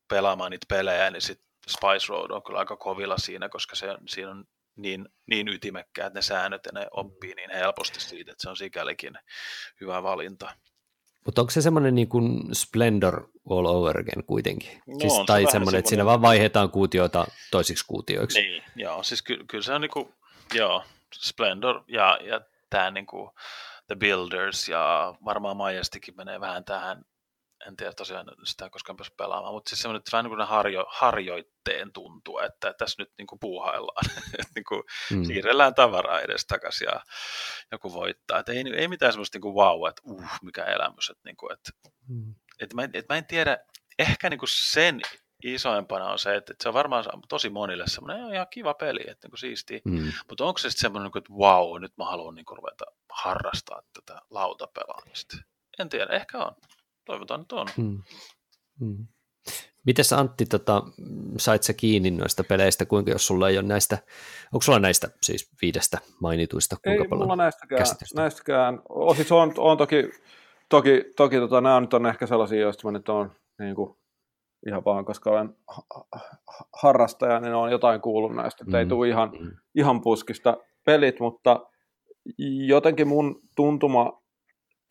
Speaker 2: pelaamaan niitä pelejä, niin sit Spice Road on kyllä aika kovilla siinä, koska se, siinä on niin, niin ytimekkäät ne säännöt ja ne oppii niin helposti siitä, että se on sikälikin hyvä valinta.
Speaker 1: Mutta onko se semmoinen niin kuin Splendor all over again kuitenkin? No, siis, tai se semmoinen, että siinä vaan vaihdetaan kuutioita toisiksi kuutioiksi?
Speaker 2: Niin, joo, siis ky- kyllä se on niin kuin, joo, Splendor ja, ja tämä niin kuin The Builders ja varmaan Majastikin menee vähän tähän en tiedä tosiaan sitä koskaan pysty pelaamaan, mutta siis semmoinen, että vähän niin kuin harjo, harjoitteen tuntuu, että tässä nyt niin kuin puuhaillaan, <laughs> että niin kuin mm. siirrellään tavaraa edes takaisin ja joku voittaa. Ei, ei mitään semmoista niin kuin wow, että uh, mikä elämys. Että, niin kuin, että, mm. Että, mä, en, että mä en tiedä, ehkä niin kuin sen isoimpana on se, että, että se on varmaan tosi monille semmoinen ihan kiva peli, että niin kuin siistiä. Mm. Mutta onko se sitten semmoinen, niin että wow, nyt mä haluan niin kuin ruveta harrastaa tätä lautapelaamista? En tiedä, ehkä on. Toivotaan, että on. Hmm.
Speaker 1: Hmm. Mites Antti, tota, sait sä kiinni noista peleistä, kuinka jos sulla ei ole näistä, onko sulla näistä siis viidestä mainituista, kuinka
Speaker 3: ei paljon mulla näistäkään, näistäkään. Oh, siis on, on toki, toki, toki tota, nämä nyt on ehkä sellaisia, joista mä nyt on niin kuin, ihan vaan, koska olen harrastaja, niin on jotain kuullut näistä, että mm. ei tule ihan, mm. ihan puskista pelit, mutta jotenkin mun tuntuma,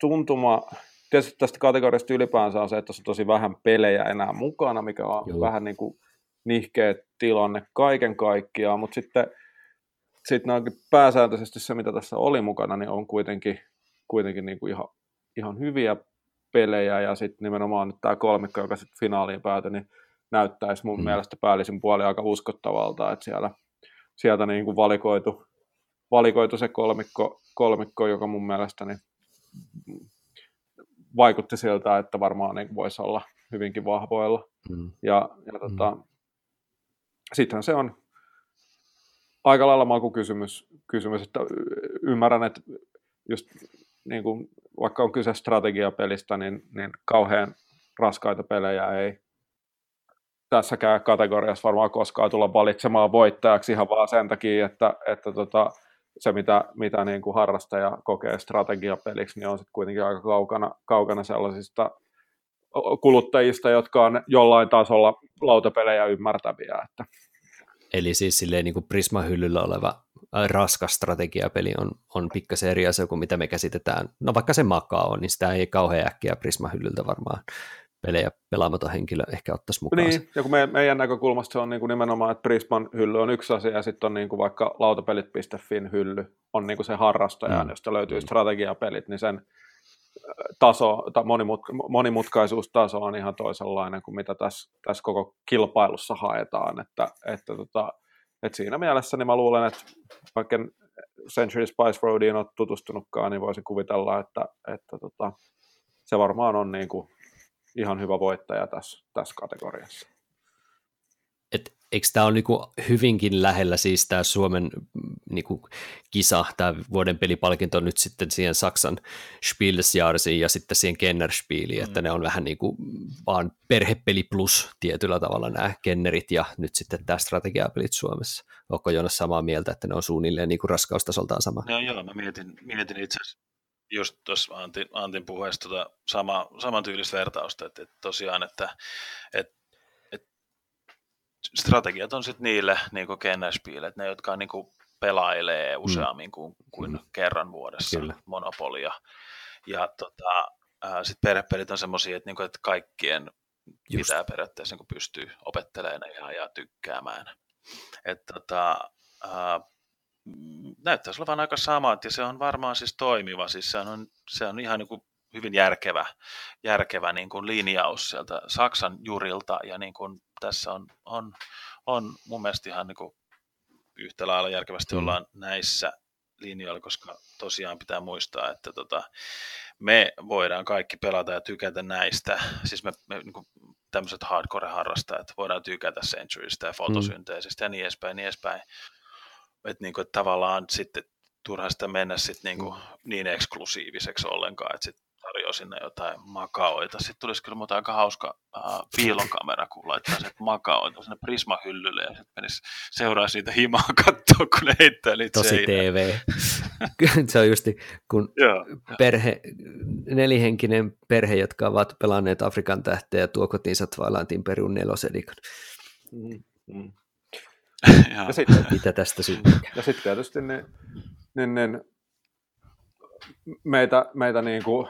Speaker 3: tuntuma tietysti tästä kategoriasta ylipäänsä on se, että tässä on tosi vähän pelejä enää mukana, mikä on Joo. vähän niin kuin nihkeä tilanne kaiken kaikkiaan, mutta sitten sitten pääsääntöisesti se, mitä tässä oli mukana, niin on kuitenkin, kuitenkin niin kuin ihan, ihan hyviä pelejä, ja sitten nimenomaan nyt tämä kolmikko, joka sitten finaaliin päätyi, niin näyttäisi mun mm. mielestä päällisin puoli aika uskottavalta, että siellä, sieltä niin kuin valikoitu, valikoitu se kolmikko, kolmikko, joka mun mielestä niin vaikutti siltä, että varmaan niin voisi olla hyvinkin vahvoilla. Mm. Ja, ja tota, mm. sittenhän se on aika lailla makukysymys, kysymys, että ymmärrän, että just niin kuin, vaikka on kyse strategiapelistä, niin, niin kauhean raskaita pelejä ei tässäkään kategoriassa varmaan koskaan tulla valitsemaan voittajaksi ihan vaan sen takia, että, että tota, se, mitä, mitä niin kuin harrastaja kokee strategiapeliksi, niin on sitten kuitenkin aika kaukana, kaukana sellaisista kuluttajista, jotka on jollain tasolla lautapelejä ymmärtäviä. Että.
Speaker 1: Eli siis silleen niin kuin Prisma-hyllyllä oleva raskas strategiapeli on, on pikkasen eri asia kuin mitä me käsitetään. No vaikka se makaa on, niin sitä ei kauhean äkkiä Prisma-hyllyltä varmaan pelejä pelaamaton henkilö ehkä ottaisi mukaan.
Speaker 3: Niin, ja kun me, meidän näkökulmasta se on niin kuin nimenomaan, että Prisman hylly on yksi asia, ja sitten on niin kuin vaikka lautapelit.fin hylly on niin kuin se harrastaja, mm. josta löytyy mm. strategiapelit, niin sen taso, tai monimutka, monimutkaisuustaso on ihan toisenlainen kuin mitä tässä, tässä koko kilpailussa haetaan, että, että, tota, että siinä mielessä niin mä luulen, että vaikka Century Spice Roadiin ole tutustunutkaan, niin voisi kuvitella, että, että tota, se varmaan on niin kuin ihan hyvä voittaja tässä, tässä kategoriassa.
Speaker 1: Eikö tämä ole niinku hyvinkin lähellä siis tämä Suomen niinku, kisa, tämä vuoden pelipalkinto nyt sitten siihen Saksan Spielsjahrsiin ja sitten siihen Kennerspieliin, mm. että ne on vähän niinku vaan perhepeli plus tietyllä tavalla nämä Kennerit ja nyt sitten tämä strategiapelit Suomessa. Onko Jonas samaa mieltä, että ne on suunnilleen niinku raskaustasoltaan sama?
Speaker 2: Joo, joo, mä mietin, mietin itse asiassa just tuossa Antin, Antin puheessa tota sama, samantyylistä vertausta, että, että tosiaan, että, että strategiat on sitten niille niin että ne, jotka niin kuin pelailee mm. useammin kuin, kuin mm. kerran vuodessa Kyllä. monopolia. Ja tota, sitten perhepelit on semmoisia, että, niinku, että kaikkien Just. pitää periaatteessa niin pystyä opettelemaan ja, ja tykkäämään. että tota, Mm, näyttäisi olevan aika samat ja se on varmaan siis toimiva. Siis se on, se on ihan niin kuin hyvin järkevä, järkevä niin kuin linjaus sieltä Saksan jurilta ja niin kuin tässä on, on, on mun mielestä ihan niin kuin yhtä lailla järkevästi mm. ollaan näissä linjoilla, koska tosiaan pitää muistaa, että tota, me voidaan kaikki pelata ja tykätä näistä, siis me, me niin kuin tämmöiset hardcore-harrastajat voidaan tykätä Centurystä ja fotosynteesistä mm. ja niin edespäin, niin edespäin että, niin kuin, että tavallaan sitten turha sitä mennä sit niin, kuin, niin eksklusiiviseksi ollenkaan, että sitten tarjoaa sinne jotain makaoita. Sitten tulisi kyllä muuta aika hauska äh, piilonkamera, kun laittaa se makaoita sinne Prisma-hyllylle ja sitten menisi seuraa siitä himaa katsoa, kun ne heittää niitä
Speaker 1: Tosi seinään. TV. <laughs> se on justi, kun perhe, nelihenkinen perhe, jotka ovat pelanneet Afrikan tähteä, tuo kotiinsa Twilight Imperium nelosedikon. Mm, mm <laughs>
Speaker 3: ja sitten,
Speaker 1: Mitä tästä syntyy? <laughs>
Speaker 3: Ja sitten tietysti niin, niin, niin meitä, meitä niin kuin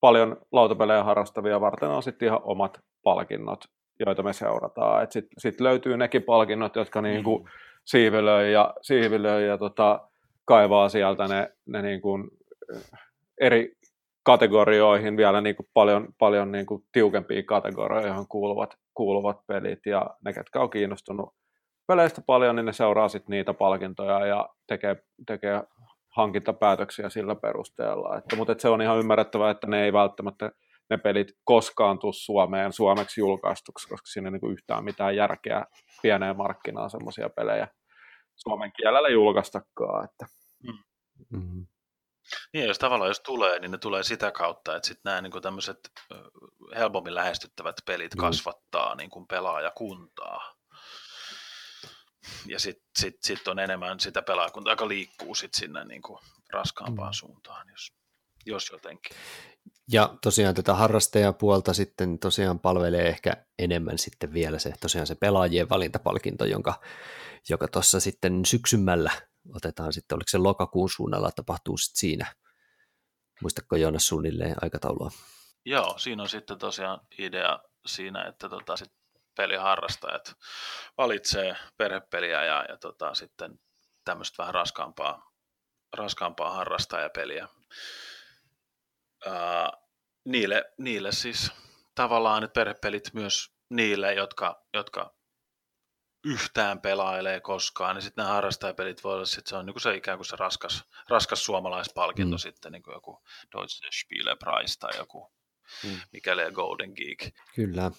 Speaker 3: paljon lautapelejä harrastavia varten on sitten ihan omat palkinnot, joita me seurataan. Sitten sit löytyy nekin palkinnot, jotka niin kuin mm. siivilöi ja, siivilöi ja tota, kaivaa sieltä ne, ne niin kuin eri kategorioihin vielä niin kuin paljon, paljon niin kuin tiukempiin kategorioihin kuuluvat, kuuluvat pelit ja ne, ketkä on kiinnostunut peleistä paljon, niin ne seuraa sitten niitä palkintoja ja tekee, tekee hankintapäätöksiä sillä perusteella. Että, mutta että se on ihan ymmärrettävää, että ne ei välttämättä ne pelit koskaan tule Suomeen suomeksi julkaistuksi, koska siinä ei niin yhtään mitään järkeä pieneen markkinaan semmoisia pelejä suomen kielellä julkaistakaan. Että. Mm-hmm.
Speaker 2: Niin, jos tavallaan jos tulee, niin ne tulee sitä kautta, että sitten nämä niin tämmöiset helpommin lähestyttävät pelit mm. kasvattaa niin kuin pelaajakuntaa ja sitten sit, sit on enemmän sitä pelaajakuntaa, joka liikkuu sit sinne niin kuin raskaampaan mm. suuntaan, jos, jos jotenkin.
Speaker 1: Ja tosiaan tätä harrastajapuolta sitten tosiaan palvelee ehkä enemmän sitten vielä se tosiaan se pelaajien valintapalkinto, jonka, joka tuossa sitten syksymällä otetaan sitten, oliko se lokakuun suunnalla, tapahtuu sitten siinä. Muistatko Joonas suunnilleen aikataulua?
Speaker 2: Joo, siinä on sitten tosiaan idea siinä, että tota, sit peliharrastajat valitsee perhepeliä ja, ja tota, sitten tämmöistä vähän raskaampaa, raskaampaa harrastajapeliä. Ää, niille, niille siis tavallaan että perhepelit myös niille, jotka, jotka yhtään pelailee koskaan, niin sitten nämä harrastajapelit voi olla, että se on niin kuin se ikään kuin se raskas, raskas suomalaispalkinto mm. sitten, niin kuin joku Deutsche Spielepreis tai joku mm. mikäli Golden Geek.
Speaker 1: Kyllä.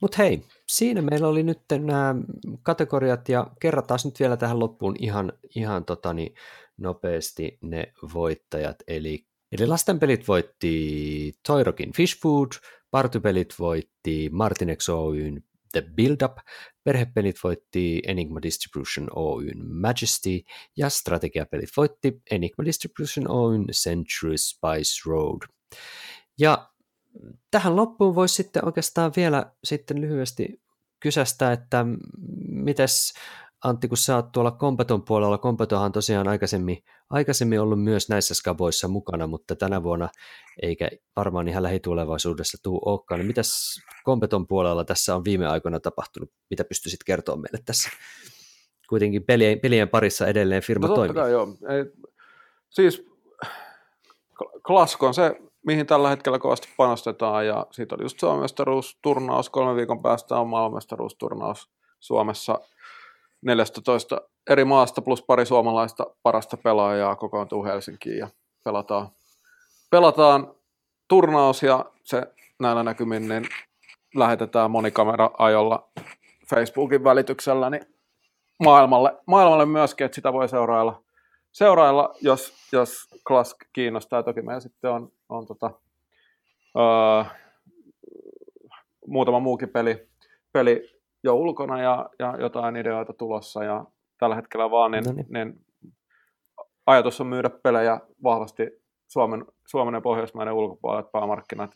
Speaker 1: Mutta hei, siinä meillä oli nyt nämä kategoriat ja kerrataan nyt vielä tähän loppuun ihan, ihan totani, nopeasti ne voittajat. Eli, eli lastenpelit voitti Toirokin Fish Food, partypelit voitti Martinex Oyn The Build Up, perhepelit voitti Enigma Distribution Oyn Majesty ja strategiapelit voitti Enigma Distribution Oyn Century Spice Road. Ja tähän loppuun voisi sitten oikeastaan vielä sitten lyhyesti kysästä, että mites Antti, kun sä oot tuolla Kompeton puolella, Kompetohan on tosiaan aikaisemmin, aikaisemmin ollut myös näissä skaboissa mukana, mutta tänä vuonna eikä varmaan ihan lähitulevaisuudessa tuu olekaan. Niin mitäs Kompeton puolella tässä on viime aikoina tapahtunut? Mitä pystyisit kertoa meille tässä? Kuitenkin pelien, pelien parissa edelleen firma no, toimii.
Speaker 3: Kai, joo. Ei, siis Klasko on se, mihin tällä hetkellä kovasti panostetaan, ja siitä oli just Suomestaruusturnaus, kolme viikon päästä on maailmanmestaruusturnaus Suomessa 14 eri maasta plus pari suomalaista parasta pelaajaa kokoontuu Helsinkiin ja pelataan, pelataan turnaus ja se näillä näkymin niin lähetetään monikamera-ajolla Facebookin välityksellä niin maailmalle, maailmalle myöskin, että sitä voi seurailla, seurailla jos, jos Klask kiinnostaa. Toki meillä sitten on, on tota, öö, muutama muukin peli, peli jo ulkona ja, ja jotain ideoita tulossa ja tällä hetkellä vaan niin, no niin. niin ajatus on myydä pelejä vahvasti Suomen, Suomen ja Pohjoismaiden ulkopuolelle päämarkkinat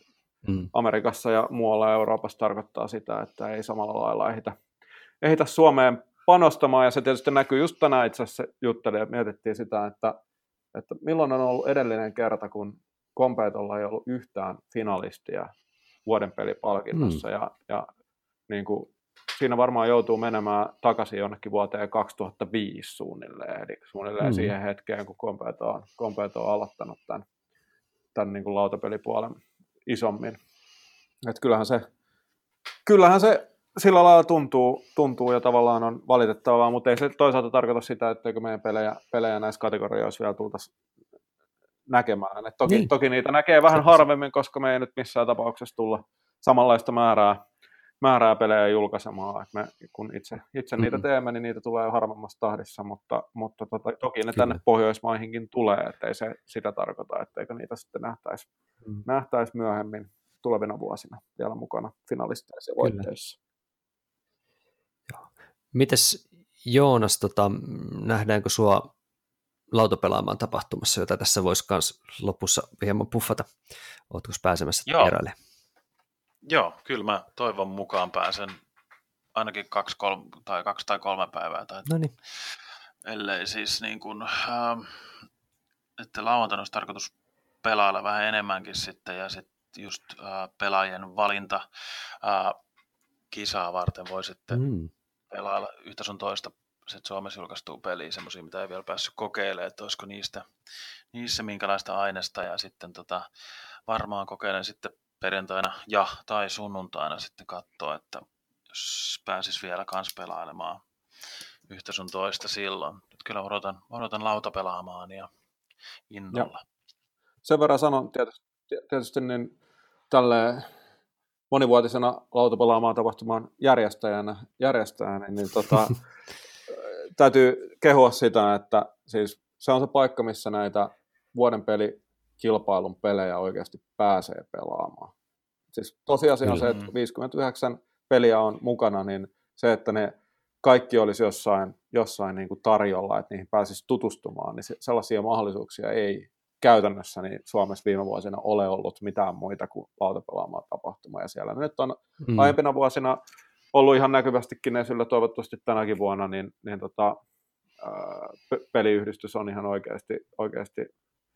Speaker 3: mm. Amerikassa ja muualla Euroopassa tarkoittaa sitä, että ei samalla lailla ehitä, ehitä Suomeen panostamaan ja se tietysti näkyy just tänään itse asiassa juttelin ja mietittiin sitä, että, että milloin on ollut edellinen kerta, kun Kompeetolla ei ollut yhtään finalistia vuoden pelipalkinnossa mm. ja, ja niin kuin siinä varmaan joutuu menemään takaisin jonnekin vuoteen 2005 suunnilleen, eli suunnilleen mm. siihen hetkeen, kun Competo on, Competo on aloittanut tämän, tämän niin kuin lautapelipuolen isommin. Et kyllähän se, kyllähän se sillä lailla tuntuu, tuntuu ja tavallaan on valitettavaa, mutta ei se toisaalta tarkoita sitä, etteikö meidän pelejä, pelejä näissä kategorioissa vielä tultaisi näkemään. Et toki, niin. toki niitä näkee vähän harvemmin, koska me ei nyt missään tapauksessa tulla samanlaista määrää määrää pelejä julkaisemaan. Et me, kun itse, itse mm-hmm. niitä teemme, niin niitä tulee harvemmassa tahdissa, mutta, mutta tota, toki ne Kyllä. tänne Pohjoismaihinkin tulee, ettei se sitä tarkoita, etteikö niitä sitten nähtäisi mm. nähtäis myöhemmin tulevina vuosina vielä mukana finalisteissa ja voitteissa.
Speaker 1: Mites Joonas, tota, nähdäänkö sua lautapelaamaan tapahtumassa, jota tässä voisi myös lopussa hieman puffata? Oletko pääsemässä Joo.
Speaker 2: Joo, kyllä mä toivon mukaan pääsen ainakin kaksi, kolme, tai kaksi tai kolme päivää. Tai,
Speaker 1: Noniin.
Speaker 2: Ellei siis niin kuin, äh, että lauantaina olisi tarkoitus pelailla vähän enemmänkin sitten ja sitten just äh, pelaajien valinta äh, kisaa varten voi sitten mm. pelailla yhtä sun toista sit Suomessa julkaistuu peliä, semmoisia, mitä ei vielä päässyt kokeilemaan, että olisiko niistä, niissä minkälaista aineesta ja sitten tota, varmaan kokeilen sitten perjantaina ja tai sunnuntaina sitten katsoa, että jos pääsis vielä kans pelailemaan yhtä sun toista silloin. Nyt kyllä odotan, odotan lautapelaamaan ja innolla. Ja.
Speaker 3: Sen verran sanon tietysti, tietysti niin tälle monivuotisena lautapelaamaan tapahtuman järjestäjänä, järjestäjänä niin tota, <laughs> täytyy kehua sitä, että siis se on se paikka, missä näitä vuoden peli kilpailun pelejä oikeasti pääsee pelaamaan. Siis tosiasia on se, että 59 peliä on mukana, niin se, että ne kaikki olisi jossain, jossain niin kuin tarjolla, että niihin pääsisi tutustumaan, niin sellaisia mahdollisuuksia ei käytännössä niin Suomessa viime vuosina ole ollut mitään muita kuin lautapelaamaan tapahtuma. Ja siellä nyt on mm. aiempina vuosina ollut ihan näkyvästikin esillä, toivottavasti tänäkin vuonna, niin, niin tota, peliyhdistys on ihan oikeasti, oikeasti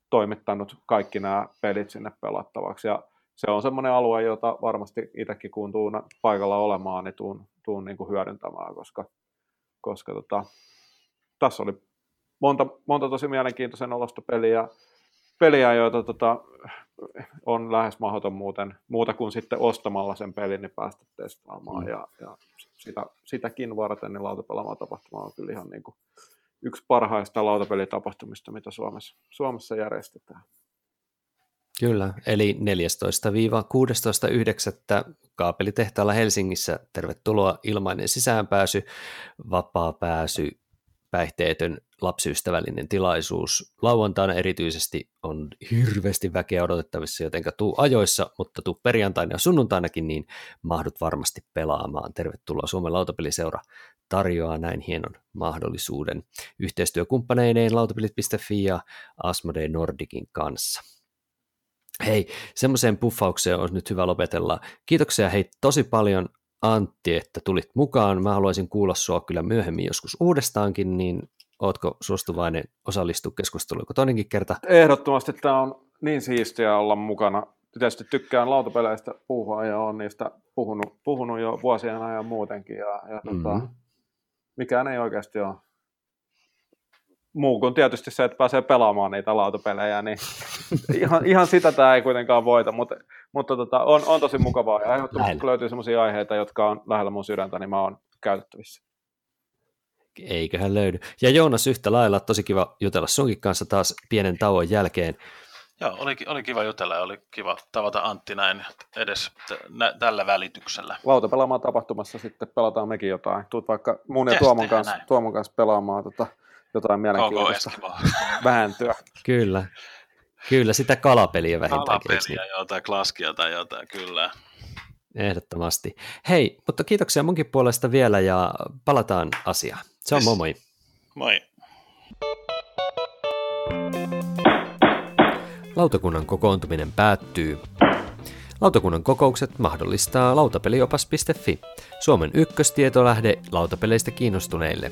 Speaker 3: toimittanut kaikki nämä pelit sinne pelattavaksi. Ja se on semmoinen alue, jota varmasti itsekin kun tuun paikalla olemaan, niin tuun, tuun niin kuin hyödyntämään, koska, koska tota, tässä oli monta, monta tosi mielenkiintoisen olosta peliä, peliä joita tota, on lähes mahdoton muuten, muuta kuin sitten ostamalla sen pelin, niin päästä testaamaan. Mm. Ja, ja sitä, sitäkin varten niin lautapelaamaan tapahtuma on kyllä ihan niin kuin yksi parhaista lautapelitapahtumista, mitä Suomessa, Suomessa järjestetään.
Speaker 1: Kyllä, eli 14-16.9. kaapelitehtaalla Helsingissä tervetuloa ilmainen sisäänpääsy, vapaa pääsy, päihteetön lapsiystävällinen tilaisuus. Lauantaina erityisesti on hirveästi väkeä odotettavissa, joten tuu ajoissa, mutta tuu perjantaina ja sunnuntainakin, niin mahdut varmasti pelaamaan. Tervetuloa Suomen lautapeliseura tarjoaa näin hienon mahdollisuuden yhteistyökumppaneineen lautapelit.fi ja Asmodee Nordicin kanssa. Hei, semmoiseen puffaukseen olisi nyt hyvä lopetella. Kiitoksia hei tosi paljon Antti, että tulit mukaan. Mä haluaisin kuulla sua kyllä myöhemmin joskus uudestaankin, niin ootko suostuvainen osallistua keskusteluun toinenkin kerta?
Speaker 3: Ehdottomasti tämä on niin siistiä olla mukana. Tietysti tykkään lautapeleistä puhua ja on niistä puhunut, puhunut jo vuosien ajan muutenkin. Ja, ja mm-hmm. tota, mikään ei oikeasti ole muu kuin tietysti se, että pääsee pelaamaan niitä lautapelejä, niin <laughs> ihan, ihan sitä tämä ei kuitenkaan voita, mutta, mutta tota, on, on tosi mukavaa ja ehdottomasti kun löytyy sellaisia aiheita, jotka on lähellä mun sydäntä, niin mä oon käytettävissä.
Speaker 1: Eiköhän löydy. Ja Joonas yhtä lailla, tosi kiva jutella sunkin kanssa taas pienen tauon jälkeen.
Speaker 2: Joo, oli, oli kiva jutella ja oli kiva tavata Antti näin edes t- nä- tällä välityksellä.
Speaker 3: Lautapelaamaan tapahtumassa sitten pelataan mekin jotain. Tuut vaikka mun ja Tuomon kanssa, Tuomon kanssa pelaamaan tota, jotain mielenkiintoista vähentyä.
Speaker 1: Kyllä. Kyllä, sitä kalapeliä vähintäänkin.
Speaker 2: Kalapeliä, niin? jotain klaskia tai jotain, kyllä.
Speaker 1: Ehdottomasti. Hei, mutta kiitoksia munkin puolesta vielä ja palataan asiaan. Se on yes. moi moi.
Speaker 2: Moi.
Speaker 1: Lautakunnan kokoontuminen päättyy. Lautakunnan kokoukset mahdollistaa lautapeliopas.fi, Suomen ykköstietolähde lautapeleistä kiinnostuneille.